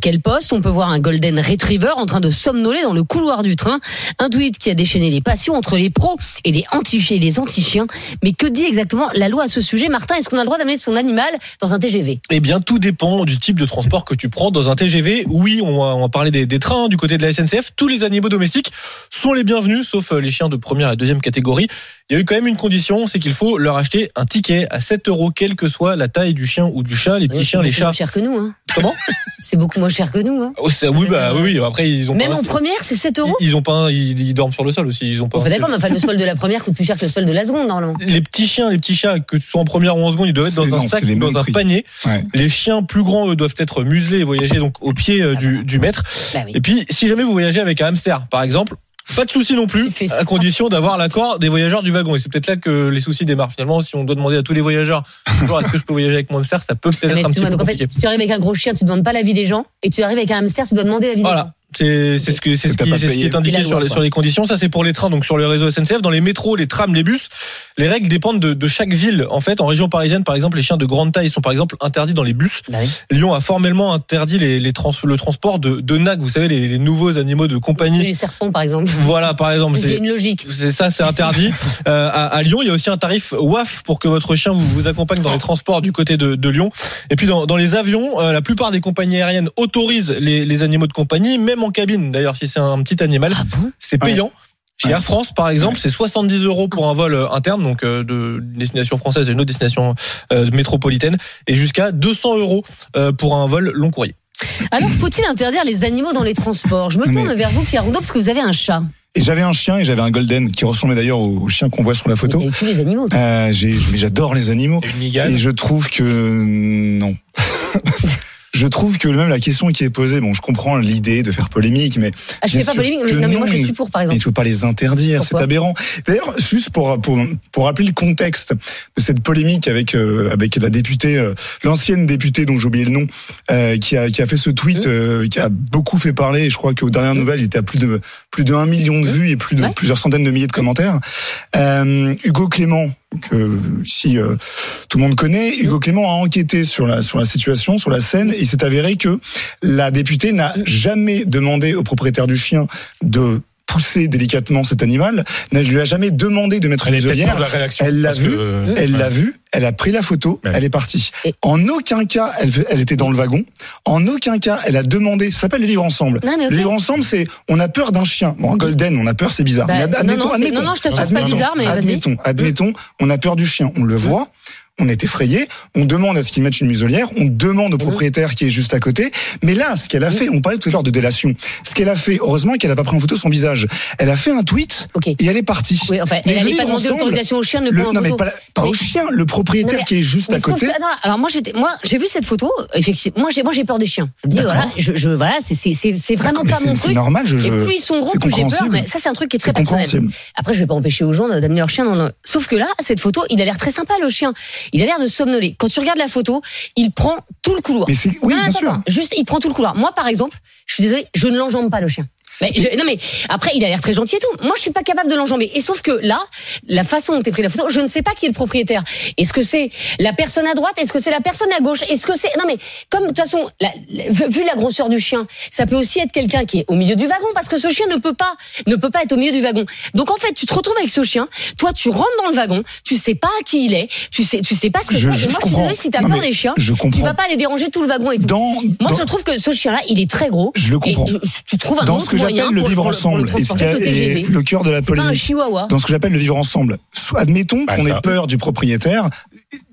qu'elle poste, on peut voir un Golden Retriever en train de somnoler dans le couloir du train. Un tweet qui a déchaîné les passions entre les pros et les anti et les anti-chiens. Mais que dit exactement la loi à ce sujet? Martin, est-ce qu'on a le droit d'amener son animal dans un TGV Eh bien, tout dépend du type de transport que tu prends dans un TGV. Oui, on va, des trains hein, du côté de la SNCF. Tous les animaux domestiques sont les bienvenus, sauf euh, les chiens de première et deuxième catégorie. Il y a eu quand même une condition, c'est qu'il faut leur acheter un ticket à 7 euros, quelle que soit la taille du chien ou du chat. Les petits Oui, chiens, c'est les beaucoup chats. moins cher que nous. Hein. Comment? C'est beaucoup moins cher que nous. Hein. Oh, c'est- Oui, bah oui, oui. Après, ils ont Même pas. en première, c'est 7 euros. Ils ont pas, un- ils, ils dorment sur le sol aussi. Ils ont pas. Enfin, d'accord, mais enfin, le sol de la première coûte plus cher que le sol de la seconde, normalement. Les petits chiens, les petits chats, que ce soit en première ou en seconde, ils doivent être C'est- dans un sac, c'est dans un prix. panier. Ouais. Les chiens plus grands, eux, doivent être muselés et voyager donc au pied euh, du, du maître. Bah oui. Et puis, si jamais vous voyagez avec un hamster, par exemple, pas de souci non plus, à condition d'avoir l'accord des voyageurs du wagon. Et c'est peut-être là que les soucis démarrent. Finalement, si on doit demander à tous les voyageurs, toujours, est-ce que je peux voyager avec mon hamster, ça peut peut-être Mais être un petit excuse-moi, peu donc en fait, compliqué. tu arrives avec un gros chien, tu demandes pas l'avis des gens, et tu arrives avec un hamster, tu dois demander l'avis des gens. C'est c'est ce que c'est ce qui, ce qui est indiqué sur loi, les sur les conditions. Ça c'est pour les trains donc sur le réseau SNCF. Dans les métros, les trams, les bus, les règles dépendent de, de chaque ville. En fait, en région parisienne, par exemple, les chiens de grande taille sont par exemple interdits dans les bus. Bah oui. Lyon a formellement interdit les, les trans- le transport de, de NAC, vous savez, les, les nouveaux animaux de compagnie. Les serpents, par exemple. Voilà, par exemple. C'est- une logique. c'est ça, c'est interdit. Euh, à, à Lyon, il y a aussi un tarif WAF pour que votre chien vous, vous accompagne dans les transports du côté de, de Lyon. Et puis dans, dans les avions, euh, la plupart des compagnies aériennes autorisent les, les animaux de compagnie, même en cabine. D'ailleurs, si c'est un petit animal, Ah bon? C'est payant. Chez. Air France, par exemple, c'est 70 euros pour un vol euh, interne, donc euh, de d'une destination française à une autre destination euh, métropolitaine, et jusqu'à 200 euros euh, pour un vol long courrier. Alors, faut-il interdire les animaux dans les transports? Je me tourne Mais- vers vous, Pierre Rondeau, parce que vous avez un chat. Et j'avais un chien et j'avais un golden qui ressemblait d'ailleurs au chien qu'on voit sur la photo. Tous les animaux. Euh, mais j'adore les animaux. Une. Et je trouve que non. je trouve que même la question qui est posée, bon, je comprends l'idée de faire polémique, mais Ah, je fais pas polémique, mais, non, mais moi, je suis pour, par il exemple. ne faut pas les interdire, c'est aberrant. D'ailleurs, juste pour, pour pour rappeler le contexte de cette polémique avec euh, avec la députée, euh, l'ancienne députée dont j'ai oublié le nom, euh, qui a qui a fait ce tweet Mmh. euh, qui a beaucoup fait parler. Et je crois qu'aux dernières nouvelles, il était à plus de plus de 1 million de vues et plus de Mmh. Ouais. plusieurs centaines de milliers de commentaires. Euh, Hugo Clément, que si euh, tout le monde connaît, Hugo Clément a enquêté sur la sur la situation, sur la scène, et il s'est avéré que la députée n'a jamais demandé au propriétaire du chien de pousser délicatement cet animal, ne lui a jamais demandé de mettre Elle la réaction. Elle l'a vu, que- Elle l'a vu, elle a pris la photo, Ouais. elle est partie. Et- En aucun cas, elle, elle était dans le wagon. En aucun cas, elle a demandé. Ça s'appelle le vivre ensemble. Non, mais ok. Le vivre ensemble, c'est on a peur d'un chien. Bon, un golden, on a peur, c'est bizarre. Bah, Mais non, non, c'est- admettons, non, non, je t'assure, c'est pas bizarre, mais vas-y. admettons, admettons, on a peur du chien, on le voit. On est effrayé, on demande à ce qu'il mette une muselière, on demande Mhm. au propriétaire qui est juste à côté. Mais là, ce qu'elle a fait, on parlait tout à l'heure de délation. Ce qu'elle a fait, heureusement qu'elle a pas pris en photo son visage. Elle a fait un tweet Ok. et elle est partie. Oui, enfin, Mais elle le n'allait pas ensemble, l'autorisation au chien de le prendre non mais photo. pas, pas au Mais- chien, le propriétaire Non, mais- qui est juste à côté. que- attends, alors moi, j'ai vu cette photo. Effectivement, moi, j'ai, moi, peur des chiens. Je voilà, je, je- voilà, c'est, vraiment pas mon c'est- c'est truc. normal, je, Et plus ils sont gros, plus j'ai peur. Mais ça, c'est un truc qui est très personnel. Après, je vais pas empêcher aux gens d'amener leur chien dans le... Sauf que là, cette photo, il a l'air très sympa, le chien. Il a l'air de somnoler. Quand tu regardes la photo, il prend tout le couloir. Mais oui, Non, bien attends, sûr. Juste, il prend tout le couloir. Moi, par exemple, je suis désolée, je ne l'enjambe pas, le chien. Mais je- non mais après il a l'air très gentil et tout. Moi je suis pas capable de l'enjamber. Et sauf que là, la façon dont tu pris la photo, je ne sais pas qui est le propriétaire. Est-ce que c'est la personne à droite? Est-ce que c'est la personne à gauche? Est-ce que c'est non mais comme de toute façon, la- vu la grosseur du chien, ça peut aussi être quelqu'un qui est au milieu du wagon parce que ce chien ne peut pas ne peut pas être au milieu du wagon. Donc en fait, tu te retrouves avec ce chien. Toi, tu rentres dans le wagon, tu sais pas qui il est, tu sais tu sais pas ce que Je- je moi je suis désolée si t'as peur des chiens, je tu comprends. vas pas aller déranger tout le wagon et tout. Dans, Moi, dans- je trouve que ce chien-là, il est très gros. Je le comprends. Et tu trouves un dans autre j'appelle le vivre ensemble, et ce qui est le cœur de la C'est pas un polémique. chihuahua. Dans ce que j'appelle le vivre ensemble, admettons Bah, qu'on ait peur du propriétaire.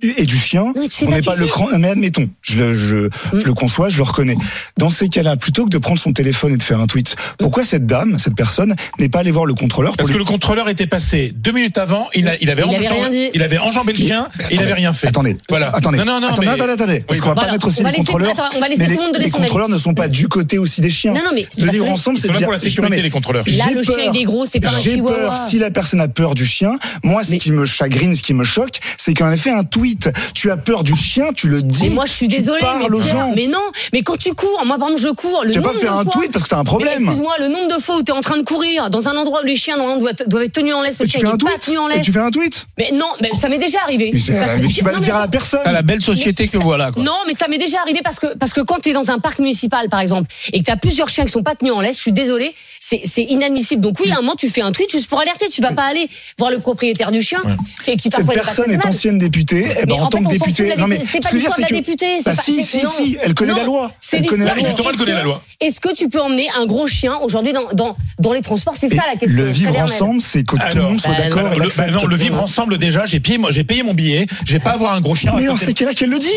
Et du chien. On n'est pas le cran. Mais admettons, je, le- je, je le conçois, je le reconnais. Dans ces cas-là, plutôt que de prendre son téléphone et de faire un tweet, pourquoi cette dame, cette personne, n'est pas allée voir le contrôleur Parce que le contrôleur était passé deux minutes avant, il, a- il avait, Il avait enjambé, il avait enjambé le chien et il avait rien fait. Attendez, Voilà. attendez, Non, non, non, attendez, mais- attendez, attendez, parce Oui, qu'on va voilà, pas mettre aussi on va les laisser- contrôleurs. attends, on va laisser tout le monde donner les contrôleurs ne sont pas du côté aussi des chiens. Non, non, mais c'est le pas vivre ensemble, c'est dire pour la sécurité, les contrôleurs. Là, j'ai le chien, peur. il est gros, c'est pas un J'ai peur si la personne a peur du chien. Moi, ce qui me chagrine, ce qui me choque, c'est qu'en effet, un tweet, tu as peur du chien, tu le dis. Mais moi, je suis parles mais, aux Pierre, gens. mais non, mais quand tu cours, moi par exemple, je cours. Le Tu pas nombre faire de un fois- tweet parce que t'as un problème. Excuse-moi, le nombre de fois où tu es en train de courir dans un endroit où les chiens normalement doivent, doivent être tenus en laisse, le chien fais il un est pas tweet tenu en Et laisse. tu fais un tweet Mais non, mais ça m'est déjà arrivé. Mais, c'est- Parce que- mais tu vas non, le dire à la personne. À la belle société que voilà. Quoi. Non, mais ça m'est déjà arrivé parce que parce que quand tu es dans un parc municipal par exemple et que tu as plusieurs chiens qui sont pas tenus en laisse, je suis désolé, c'est inadmissible. Donc oui, à un moment tu fais un tweet juste pour alerter, tu vas pas aller voir le propriétaire du chien qui, qui Cette n'est pas personne est ancienne députée. Eh Mais ben, en en tant que députée, non mais. C'est ce pas que c'est de la que députée, c'est bah pas- si, c'est- si, non. si, elle connaît Non, la loi. c'est Elle connaît la l'histoire. loi. Justement, elle connaît la loi. Est-ce que tu peux emmener un gros chien aujourd'hui dans, dans, dans les transports C'est ça la question. le vivre ensemble, c'est que tout le monde soit bah, d'accord et le, bah non, le vivre ensemble déjà, j'ai payé, j'ai payé mon billet, j'ai pas à avoir un gros chien. Mais dans côté. ces cas-là, qu'elle le dise.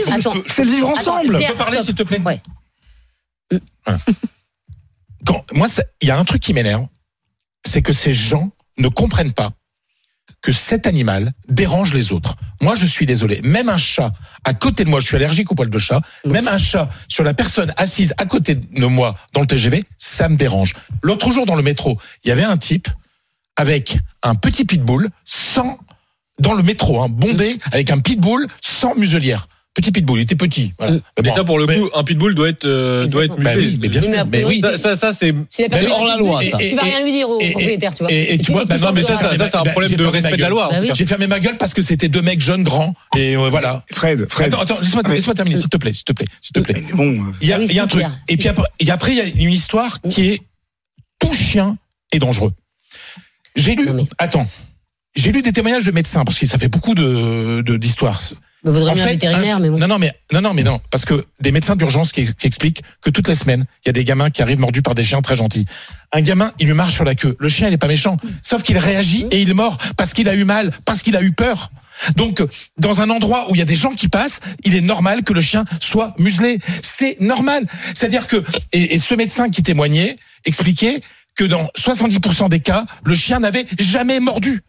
C'est le vivre ensemble. Pierre, peux parler, s'il te plaît. Quand, moi, il y a un truc qui m'énerve, c'est que ces gens ne comprennent pas que cet animal dérange les autres. Moi, je suis désolé. Même un chat à côté de moi, je suis allergique aux poils de chat. Même un chat sur la personne assise à côté de moi dans le TGV, ça me dérange. L'autre jour dans le métro, il y avait un type avec un petit pitbull sans dans le métro, hein, bondé avec un pitbull sans muselière. Petit pitbull, il était petit. Voilà. Mais bon, ça, pour le mais- coup, un pitbull doit être, euh, doit être Bah oui, mais bien sûr. mais oui. Ça, ça, ça, c'est. Hors la loi, et- ça. Tu vas rien lui dire au propriétaire, tu vois. et- et tu vois, bah non, mais ça, ça, ça, c'est un bah, problème j'ai de fermé respect ma de la gueule. loi. Bah oui. J'ai fermé ma gueule parce que c'était deux mecs jeunes, grands, et euh, voilà. Fred, Fred. Attends, attends, laisse-moi Mm. laisse-moi terminer, s'il te plaît, s'il te plaît, s'il te plaît. Mais Bon, euh, Il y a, Ah il y a un truc. Et puis après, il y a une histoire qui est tout chien est dangereux. J'ai lu, attends, j'ai lu des témoignages de médecins parce que ça fait beaucoup de de- d'histoires. Il vaudrait En fait, vétérinaire, un- mais bon. Non, non, mais non, non, mais non, parce que des médecins d'urgence qui, qui expliquent que toutes les semaines, il y a des gamins qui arrivent mordus par des chiens très gentils. Un gamin, il lui marche sur la queue. Le chien, il est pas méchant, sauf qu'il réagit et il mord parce qu'il a eu mal, parce qu'il a eu peur. Donc, dans un endroit où il y a des gens qui passent, il est normal que le chien soit muselé. C'est normal. C'est-à-dire que, et, et ce médecin qui témoignait expliquait que dans 70% des cas, le chien n'avait jamais mordu.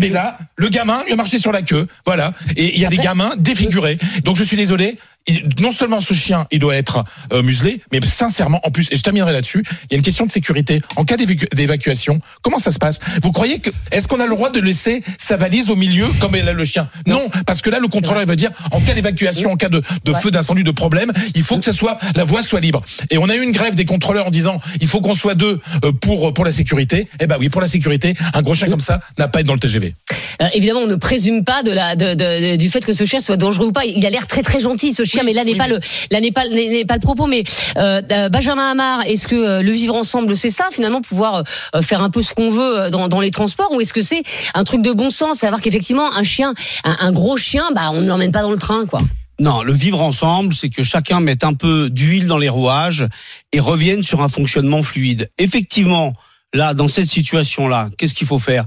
Mais là, le gamin lui a marché sur la queue, voilà. Et il y a des gamins défigurés. Donc je suis désolé. Il- non seulement ce chien, il doit être euh, muselé, mais sincèrement, en plus, et je terminerai là-dessus, il y a une question de sécurité. En cas d'évacu- d'évacuation, comment ça se passe? Vous croyez que est-ce qu'on a le droit de laisser sa valise au milieu comme est là le chien? Non. parce que là, le contrôleur il va dire en cas d'évacuation, en cas de, de feu, d'incendie, de problème, il faut que ce soit la voie soit libre. Et on a eu une grève des contrôleurs en disant il faut qu'on soit deux euh, pour pour la sécurité. Eh ben oui, pour la sécurité, un gros chien comme ça n'a pas à être dans le TGV. Euh, évidemment, on ne présume pas de la, de, de- de- du fait que ce chien soit dangereux ou pas. Il a l'air très très gentil ce chien, mais là n'est pas le, là n'est pas, n'est pas le propos. Mais euh, euh, Benjamin Hamar, est-ce que euh, le vivre ensemble c'est ça finalement, pouvoir faire un peu ce qu'on veut dans, dans les transports, ou est-ce que c'est un truc de bon sens, savoir qu'effectivement un chien, un, un gros chien, bah on ne l'emmène pas dans le train, quoi? Non, le vivre ensemble, c'est que chacun mette un peu d'huile dans les rouages et revienne sur un fonctionnement fluide. Effectivement, là, dans cette situation-là, qu'est-ce qu'il faut faire?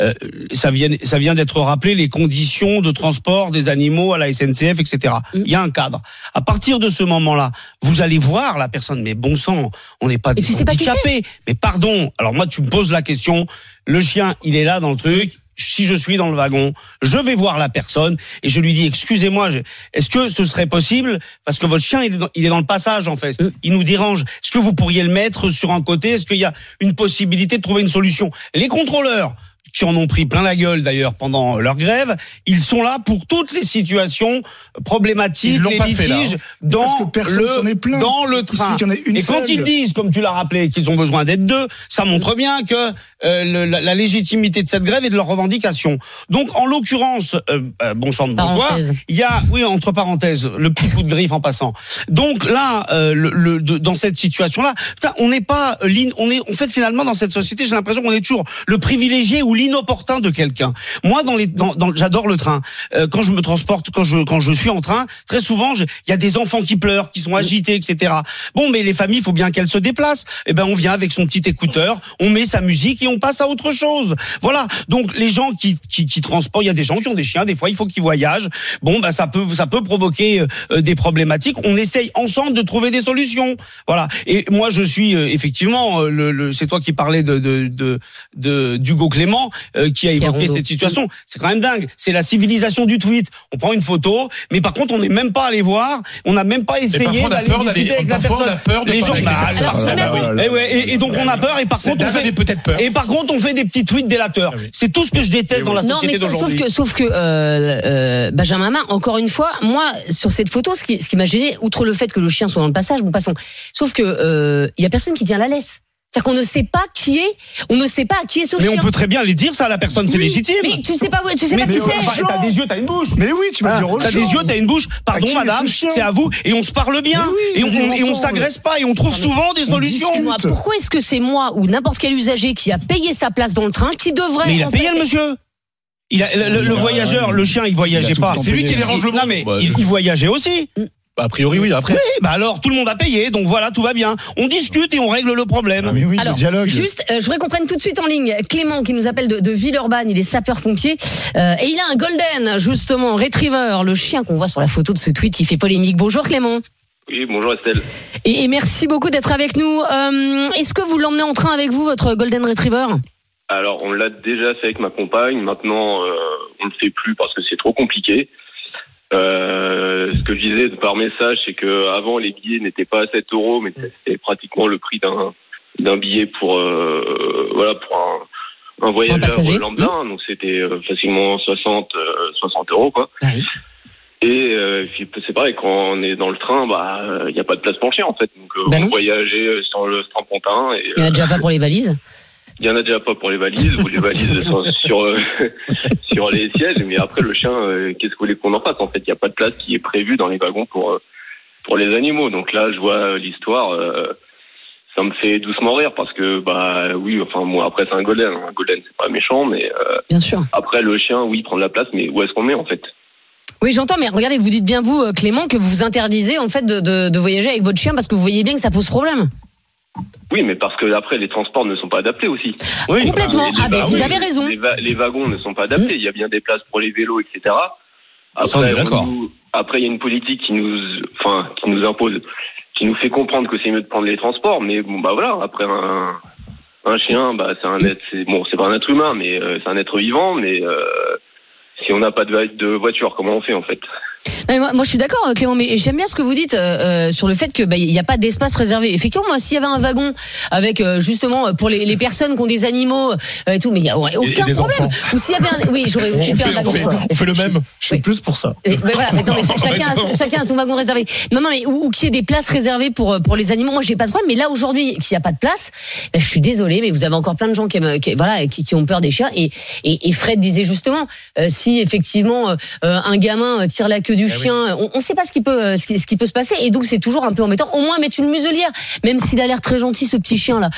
Euh, ça vient, ça vient d'être rappelé les conditions de transport des animaux à la SNCF, etc. Mm. Il y a un cadre. À partir de ce moment-là, vous allez voir la personne. Mais bon sang, on n'est pas tu sais pas. Mais pardon. Alors moi, tu me poses la question. Le chien, il est là dans le truc. Si je suis dans le wagon, je vais voir la personne et je lui dis excusez-moi, est-ce que ce serait possible? Parce que votre chien il est dans, il est dans le passage en fait, il nous dérange. Est-ce que vous pourriez le mettre sur un côté? Est-ce qu'il y a une possibilité de trouver une solution? Les contrôleurs qui en ont pris plein la gueule d'ailleurs pendant leur grève, ils sont là pour toutes les situations problématiques, les là, litiges hein. dans Parce que personne s'en est le plaint. dans le train. qu'il y en ait une Et quand seule. ils disent, comme tu l'as rappelé, qu'ils ont besoin d'être deux, ça montre bien que euh, le- la, la légitimité de cette grève et de leurs revendications. Donc, en l'occurrence, euh, euh, bon sang de bonsoir, il y a, oui, entre parenthèses, le petit coup de griffe en passant. Donc là, euh, le, le- de- dans cette situation-là, putain, on n'est pas, euh, on est, en fait, finalement, dans cette société, j'ai l'impression qu'on est toujours le privilégié ou l'inopportun de quelqu'un. Moi, dans les, dans, j'adore le train. Euh, quand je me transporte, quand je, quand je suis en train, très souvent, il y a des enfants qui pleurent, qui sont agités, etc. Bon, mais les familles, il faut bien qu'elles se déplacent. Eh ben, on vient avec son petit écouteur, on met sa musique et on passe à autre chose. Voilà. Donc, les gens qui, qui, qui transportent, il y a des gens qui ont des chiens, des fois, il faut qu'ils voyagent. Bon, bah, ça peut, ça peut provoquer euh, des problématiques. On essaye ensemble de trouver des solutions. Voilà. Et moi, je suis euh, effectivement, euh, le, le- c'est toi qui parlais de, de, de, de- d'Hugo Clément, euh, qui a évoqué cette situation. C'est quand même dingue. C'est la civilisation du tweet. On prend une photo, mais par contre, on n'est même pas allé voir. On n'a même pas essayé parfois, on a d'aller peur d'aller- discuter avec la on a personne. peur de les gens, bah, alors, personne. Ah. Eh ouais, et, et donc on a peur et par contre on fait peur. et par contre on fait des petits tweets délateurs. C'est tout ce que je déteste dans la Non, société mais sauf d'aujourd'hui. que, sauf que euh, euh, Benjamin Main, encore une fois, moi, sur cette photo, ce qui, ce qui m'a gêné, outre le fait que le chien soit dans le passage, bon, passons. Sauf que euh, il y a personne qui tient la laisse. C'est-à-dire qu'on ne sait pas qui est, on ne sait pas à qui est ce Mais chien. on peut très bien les dire ça à la personne, c'est Oui, légitime. Mais tu sais pas, où- tu sais Mais pas qui mais c'est. T'as des yeux, t'as une bouche. Mais oui, tu vas Ah, dire T'as des yeux, t'as une bouche. Pardon, qui madame, c'est à vous. Et on se parle bien. Mais oui, et on, s'agresse pas. Et on trouve souvent des on solutions. Moi, pourquoi est-ce que c'est moi ou n'importe quel usager qui a payé sa place dans le train qui devrait Mais il a payé le monsieur. Il a, le, le- le voyageur, le chien, il voyageait pas. C'est lui qui dérange le Non monde. mais Bah, il, il voyageait aussi. A priori, oui. Après, Oui, bah alors tout le monde a payé, donc voilà, tout va bien. On discute et on règle le problème. Ah, mais oui, Alors, le dialogue. Juste, euh, je voudrais qu'on prenne tout de suite en ligne Clément qui nous appelle de, de Villeurbanne. Il est sapeur-pompier euh, et il a un golden justement retriever, le chien qu'on voit sur la photo de ce tweet qui fait polémique. Bonjour Clément. Oui, bonjour Estelle. Et, et merci beaucoup d'être avec nous. Euh, Est-ce que vous l'emmenez en train avec vous, votre golden retriever Alors, on l'a déjà fait avec ma compagne. Maintenant, euh, on ne le fait plus parce que c'est trop compliqué. Euh, ce que je disais par message, c'est que avant les billets n'étaient pas à 7 euros, mais c'était pratiquement le prix d'un d'un billet pour euh, voilà pour un, un voyageur passager. lambda. Donc c'était euh, facilement 60 euh, 60 euros quoi. Bah oui. Et euh, c'est pareil quand on est dans le train, bah il n'y a pas de place chien en fait. Donc Bah on non. voyageait sur le strapontin et Il n'y en a déjà pas pour les valises. Il y en a déjà pas pour les valises ou les valises sont sur euh, sur les sièges, mais après le chien, euh, qu'est-ce que vous voulez qu'on en fasse En fait, il n'y a pas de place qui est prévue dans les wagons pour euh, pour les animaux. Donc là, je vois l'histoire, ça me fait doucement rire parce que bah oui, enfin moi après c'est un golden, un golden c'est pas méchant, mais Bien sûr. après le chien, oui, il prend de la place, mais où est-ce qu'on met en fait? Oui, j'entends, mais regardez, vous dites bien vous, Clément, que vous vous interdisez en fait de, de, de voyager avec votre chien parce que vous voyez bien que ça pose problème. Oui, mais parce que après les transports ne sont pas adaptés aussi. Oui. Complètement. Les- Ah ben va- vous oui, avez raison. Les, va- les wagons ne sont pas adaptés. Il y a bien des places pour les vélos, etc. Ça, on est Après, d'accord. nous- après, il y a une politique qui nous, enfin, qui nous impose, qui nous fait comprendre que c'est mieux de prendre les transports. Mais bon, bah voilà. Après un, un chien, bah c'est un être, c'est bon, c'est pas un être humain, mais euh, c'est un être vivant. Mais euh, si on n'a pas de voiture, comment on fait en fait? Non, mais moi, moi, je suis d'accord, euh, Clément, mais j'aime bien ce que vous dites euh, euh, sur le fait que bah, il n'y a pas d'espace réservé. Effectivement, moi, s'il y avait un wagon avec euh, justement euh, pour les, les personnes qui ont des animaux euh, et tout, mais il y aurait aucun problème. Ou s'il y avait un, oui, j'aurais un wagon. fait- on fait le même. Je suis Oui. plus pour ça. Et, mais voilà, mais non, mais chacun, a son, chacun a son wagon réservé. Non, non, mais ou, ou qu'il y ait des places réservées pour euh, pour les animaux. Moi, j'ai pas de problème. Mais là, aujourd'hui, qu'il n'y a pas de place, ben, je suis désolée, mais vous avez encore plein de gens qui, aiment- qui voilà, qui, qui ont peur des chiens. Et, Fred disait justement, si effectivement un gamin tire la queue du chien, on, on sait pas ce qui peut euh, ce qui, ce qui peut se passer. Et donc, c'est toujours un peu embêtant. Au moins, mettre une muselière, même s'il a l'air très gentil, ce petit chien là,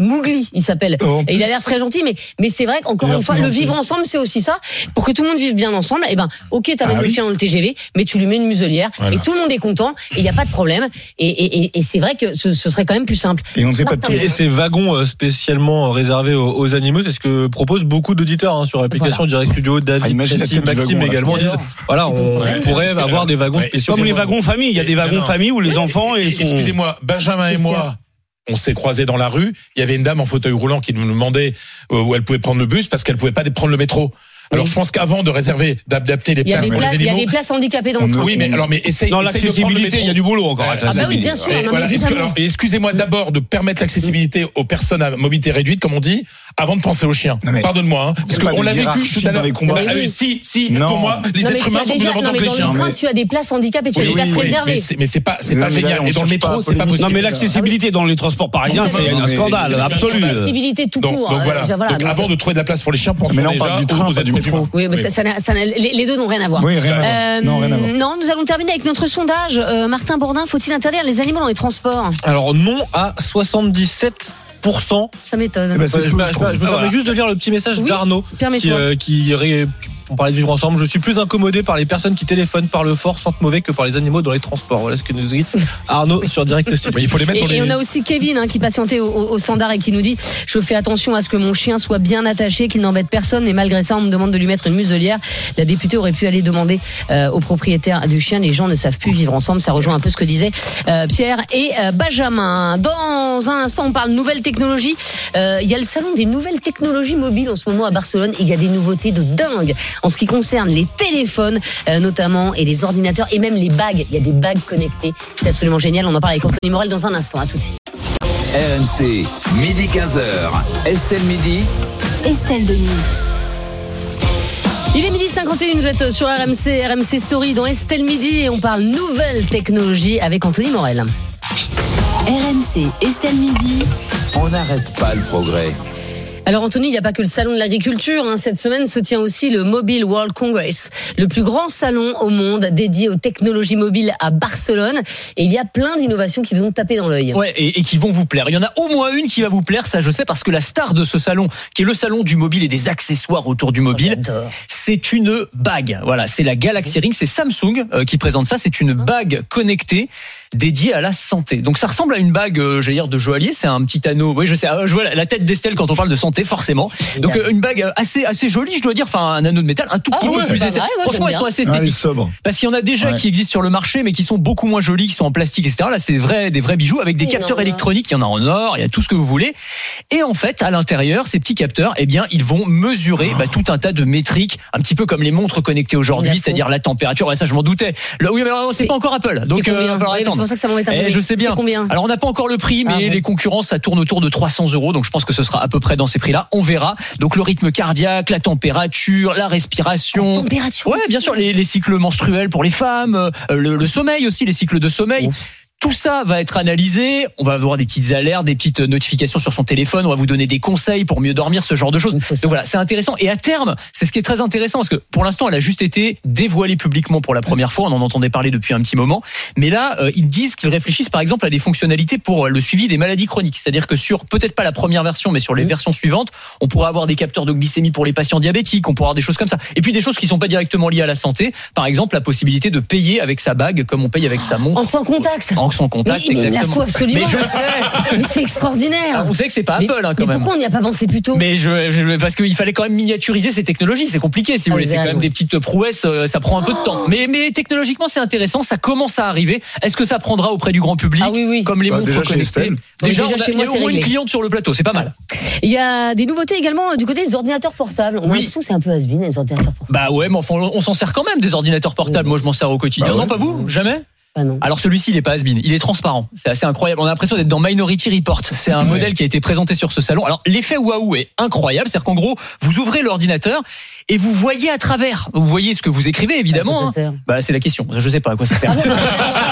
Mougli, il s'appelle. Oh, Et il a l'air très gentil, mais mais c'est vrai qu'encore une fois, le gentil. vivre ensemble, c'est aussi ça. Pour que tout le monde vive bien ensemble, et ben, ok, t'amènes Ah le oui. chien dans le TGV, mais tu lui mets une muselière Voilà. et tout le monde est content et il n'y a pas de problème. Et, et, et, et c'est vrai que ce, ce serait quand même plus simple. Et on ne fait pas de Et ces wagons euh, spécialement réservés aux, aux animaux, c'est ce que proposent beaucoup d'auditeurs hein, sur l'application Direct Studio, Ah, David, du Maxime également disent voilà, on Ouais. Pourrait avoir des wagons spéciaux. Comme les wagons famille, il y a des wagons famille où les enfants Excusez-moi, Benjamin et moi, on s'est croisés dans la rue. Il y avait une dame en fauteuil roulant qui nous demandait euh, où elle pouvait prendre le bus parce qu'elle pouvait pas prendre le métro. Alors Oui. je pense qu'avant de réserver, d'adapter les places pour les il y a animaux. des places handicapées dans le On train. Oui, mais alors, mais essaye. Le l'accessibilité, il y a du boulot encore. Ah, Ah bah oui, bien sûr. Non, excusez-moi d'abord de permettre l'accessibilité aux personnes à mobilité réduite, comme on dit, avant de penser aux chiens. Non, mais Pardonne-moi, hein, parce qu'on l'a vécu tout à dans l'heure. les combats. Oui. mais si, si, Non. pour moi, les Non, mais êtres tu humains as sont plus importants non, que les dans chiens. le train, mais- tu as des places handicapées, tu as des places réservées. mais c'est- pas, c'est Non, pas génial. Et dans le métro, c'est pas possible. Non mais l'accessibilité dans les transports parisiens, c'est Non, un scandale absolu. L'accessibilité tout court. donc euh, voilà. avant de trouver de la place pour les chiens, pensons Mais là, on déjà parle du aux- êtres métro. Oui, mais ça, ça n'a- ça n'a- les, les deux n'ont rien à voir. Oui, rien à voir. Euh, Non, rien à voir. non, nous allons terminer avec notre sondage. Euh, Martin Bourdin, faut-il interdire les animaux dans les transports? Alors non à 77 11%. Ça m'étonne. Eh ben, je, me- je je trouve. me- je me permets juste de lire le petit message Oui, d'Arnaud qui, euh, qui ré- on parlait de vivre ensemble. Je suis plus incommodé par les personnes qui téléphonent, parlent fort, sentent mauvais que par les animaux dans les transports. Voilà ce que nous dit Arnaud sur Direct Studio. Il faut les mettre dans Et, les. et on a aussi Kevin hein, qui patientait au, au- au standard et qui nous dit je fais attention à ce que mon chien soit bien attaché, qu'il n'embête personne, mais malgré ça on me demande de lui mettre une muselière. La députée aurait pu aller demander euh, au propriétaire du chien. Les gens ne savent plus vivre ensemble. Ça rejoint un peu ce que disaient euh, Pierre et euh, Benjamin. Dans un instant on parle nouvelles technologies. Euh, Il y a le salon des nouvelles technologies mobiles en ce moment à Barcelone. Il y a des nouveautés de dingue en ce qui concerne les téléphones euh, notamment et les ordinateurs et même les bagues. Il y a des bagues connectées. C'est absolument génial. On en parle avec Anthony Morel dans un instant. À tout de suite. RMC, midi 15h. Estelle Midi. Estelle Denis. Il est midi 51, vous êtes sur RMC, RMC Story dans Estelle Midi et on parle nouvelles technologies avec Anthony Morel. RMC, Estelle Midi. On n'arrête pas le progrès. Alors Anthony, il n'y a pas que le salon de l'agriculture. hein. Cette semaine se tient aussi le Mobile World Congress, le plus grand salon au monde dédié aux technologies mobiles à Barcelone. Et il y a plein d'innovations qui vont taper dans l'œil. Ouais, et, et qui vont vous plaire. Il y en a au moins une qui va vous plaire, ça je sais, parce que la star de ce salon, qui est le salon du mobile et des accessoires autour du mobile, J'adore. c'est une bague. Voilà, c'est la Galaxy Ring, c'est Samsung euh, qui présente ça. C'est une bague connectée dédiée à la santé. Donc ça ressemble à une bague, euh, j'allais dire, de joaillier. C'est un petit anneau. Oui, je sais. euh, Je vois la tête d'Estelle quand on parle de santé, forcément. Donc euh, une bague euh, assez assez jolie, je dois dire. Enfin, un anneau de métal, un tout Ah petit peu plus Franchement, elles sont assez Ah, esthétiques. sobre. Parce qu'il y en a déjà Ouais. qui existent sur le marché, mais qui sont beaucoup moins jolis, qui sont en plastique, etc. Là, c'est vrai, des vrais bijoux avec des capteurs électroniques. Il y en a en or, il y a tout ce que vous voulez. Et en fait, à l'intérieur, ces petits capteurs, eh bien, ils vont mesurer bah, tout un tas de métriques, un petit peu comme les montres connectées aujourd'hui, c'est-à-dire la température. Ouais, ça, je m'en doutais. Le- oui, mais alors, c'est pas encore Apple. Donc, euh, C'est pour ça que ça m'embête un Eh, peu. je sais bien. Combien Alors on n'a pas encore le prix, mais Ah bon. les concurrents ça tourne autour de 300 euros, donc je pense que ce sera à peu près dans ces prix-là. On verra. Donc le rythme cardiaque, la température, la respiration. Température. Ouais, bien sûr, les, les cycles menstruels pour les femmes, euh, le, le sommeil aussi, les cycles de sommeil. Tout ça va être analysé. On va avoir des petites alertes, des petites notifications sur son téléphone. On va vous donner des conseils pour mieux dormir, ce genre de choses. Donc voilà, c'est intéressant. Et à terme, c'est ce qui est très intéressant parce que pour l'instant, elle a juste été dévoilée publiquement pour la première fois. On en entendait parler depuis un petit moment. Mais là, euh, ils disent qu'ils réfléchissent par exemple à des fonctionnalités pour euh, le suivi des maladies chroniques. C'est-à-dire que sur peut-être pas la première version, mais sur les versions suivantes, on pourra avoir des capteurs de glycémie pour les patients diabétiques. On pourra avoir des choses comme ça. Et puis des choses qui sont pas directement liées à la santé. Par exemple, la possibilité de payer avec sa bague comme on paye avec sa montre. En sans contact. En sans contact, Mais il la faut absolument. Mais je sais. Mais c'est extraordinaire. Ah, Vous savez que c'est pas Mais- Apple hein, quand mais même. pourquoi on n'y a pas pensé plus tôt Mais je, je- parce qu'il fallait quand même miniaturiser ces technologies, c'est compliqué si vous Ah, voulez, c'est quand même des petites prouesses, euh, ça prend un peu de temps. Mais, mais technologiquement c'est intéressant, ça commence à arriver. Est-ce que ça prendra auprès du grand public Ah oui, oui. comme les Bah, montres déjà chez connectées. Déjà, déjà on a- chez il y a au moins une cliente sur le plateau, c'est pas mal. Il y a des nouveautés également euh, du côté des ordinateurs portables. On a Oui. l'impression que c'est un peu has-been, les ordinateurs portables. Bah ouais, mais enfin, on s'en sert quand même des ordinateurs portables. Moi, je m'en sers au quotidien. Bah ouais. Non, pas vous? Jamais? Ah non. Alors celui-ci, il est pas has-been. Il est transparent. C'est assez incroyable. On a l'impression d'être dans Minority Report. C'est un modèle qui a été présenté sur ce salon. Alors l'effet waouh est incroyable. C'est-à-dire qu'en gros, vous ouvrez l'ordinateur et vous voyez à travers. Vous voyez ce que vous écrivez, évidemment. Hein. Bah c'est la question. Je sais pas à quoi ça sert.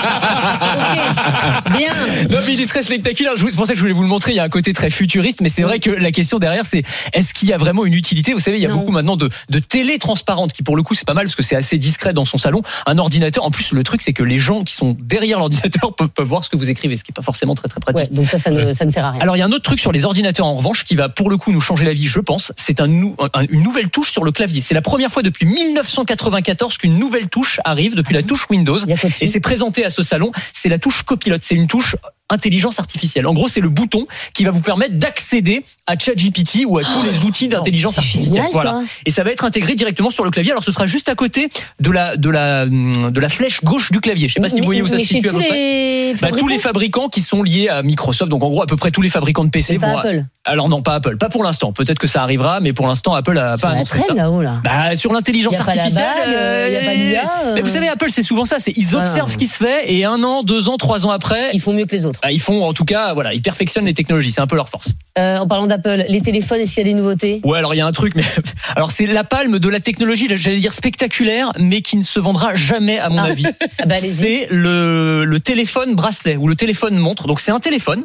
Ok, bien. Non mais il est très spectaculaire. Je vous- ça que je voulais vous le montrer. Il y a un côté très futuriste, mais c'est vrai que la question derrière, c'est est-ce qu'il y a vraiment une utilité? Vous savez, il y a Non. beaucoup maintenant de, de télé transparentes qui, pour le coup, c'est pas mal parce que c'est assez discret dans son salon. Un ordinateur. En plus, le truc, c'est que les gens qui sont derrière l'ordinateur peuvent, peuvent voir ce que vous écrivez, ce qui est pas forcément très très pratique. Ouais, donc ça, ça ne, ça ne sert à rien. Alors il y a un autre truc sur les ordinateurs en revanche qui va pour le coup nous changer la vie, je pense. C'est un, nou- un- une nouvelle touche sur le clavier. C'est la première fois depuis 1994 qu'une nouvelle touche arrive depuis la touche Windows. Et c'est présenté à ce salon. C'est la touche copilote. C'est une touche intelligence artificielle. En gros, c'est le bouton qui va vous permettre d'accéder à ChatGPT ou à tous les outils d'intelligence artificielle. voilà. Et ça va être intégré directement sur le clavier. Alors ce sera juste à côté de la de la de la flèche gauche du clavier. Je sais pas si vous voyez où ça se situe à tous peu près. Bah, tous les fabricants qui sont liés à Microsoft, donc en gros à peu près tous les fabricants de PC vont. Apple. Alors non, pas Apple, pas pour l'instant. Peut-être que ça arrivera, mais pour l'instant Apple a Sur pas annoncé ça. là. Bah, sur l'intelligence artificielle, bague, euh, y a pas euh. mais vous savez, Apple c'est souvent ça. C'est ils observent ce qui se fait et un an, deux ans, trois ans après, Ils font mieux que les autres. Bah, ils font en tout cas, voilà, ils perfectionnent les technologies. C'est un peu leur force. Euh, en parlant d'Apple, les téléphones, est-ce qu'il y a des nouveautés? Ouais, alors il y a un truc, mais alors c'est la palme de la technologie, j'allais dire spectaculaire, mais qui ne se vendra jamais à mon Ah. avis. Ah bah, c'est le, le téléphone bracelet ou le téléphone montre. Donc c'est un téléphone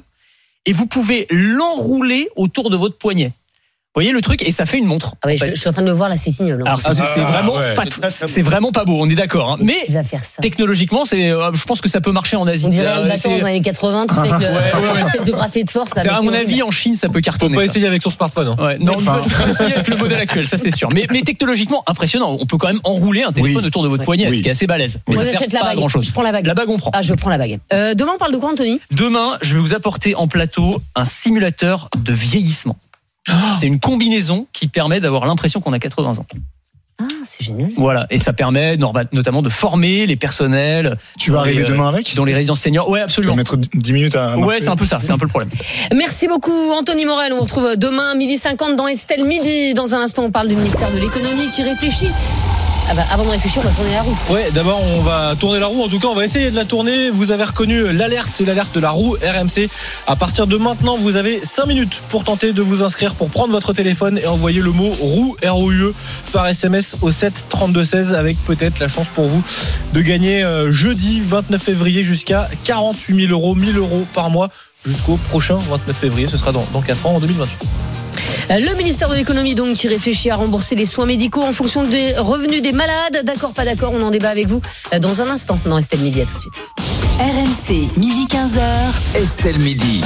et vous pouvez l'enrouler autour de votre poignet. Voyez le truc et ça fait une montre. Ah ouais, je, je suis en train de le voir là, c'est ignoble. Alors c'est vraiment ouais. pas c'est vraiment pas beau, on est d'accord. hein. Mais Qui va faire ça technologiquement, c'est euh, je pense que ça peut marcher en Asie. On dirait Euh, le bâton dans les années 80, tu sais, avec Ouais, ouais, ouais. l'espèce de bracelet de force. là, à mon avis en Chine ça peut cartonner. pas ça. essayer avec son smartphone. hein. Ouais, non, Enfin. je vais essayer avec le modèle actuel, ça c'est sûr. Mais, mais technologiquement impressionnant. On peut quand même enrouler un téléphone Oui. autour de votre Ouais. poignet, Oui. ce qui est assez balèze. Mais Moi, ça sert pas à grand chose. Je prends la bague. La bague on prend. Ah, je prends la bague. Euh, demain, on parle de quoi, Anthony? Demain, je vais vous apporter en plateau un simulateur de vieillissement. C'est une combinaison qui permet d'avoir l'impression qu'on a 80 ans. Ah, c'est génial. Voilà, et ça permet notamment de former les personnels. Tu vas dans les, arriver euh, demain avec? Dans les résidences seniors. Ouais, Tu vas absolument. mettre 10 minutes à Ouais, marcher c'est un peu ça, c'est un peu le problème. Merci beaucoup, Anthony Morel. On vous retrouve demain, midi 50 dans Estelle Midi. Dans un instant, on parle du ministère de l'économie qui réfléchit. Ah bah, avant de réfléchir, on va tourner la roue. Ouais, d'abord on va tourner la roue. En tout cas, on va essayer de la tourner. Vous avez reconnu l'alerte, c'est l'alerte de la roue RMC. À partir de maintenant, vous avez 5 minutes pour tenter de vous inscrire, pour prendre votre téléphone et envoyer le mot roue R-O-U-E par SMS au 7 32 16 avec peut-être la chance pour vous de gagner euh, jeudi 29 février jusqu'à 48 000 euros, 1000 euros par mois jusqu'au prochain 29 février. Ce sera dans, dans 4 ans en 2028. Euh, Le ministère de l'économie donc qui réfléchit à rembourser les soins médicaux en fonction des revenus des malades. D'accord, pas d'accord, on en débat avec vous euh, dans un instant. Non, Estelle Midi, à tout de suite. RMC, midi 15h. Estelle Midi.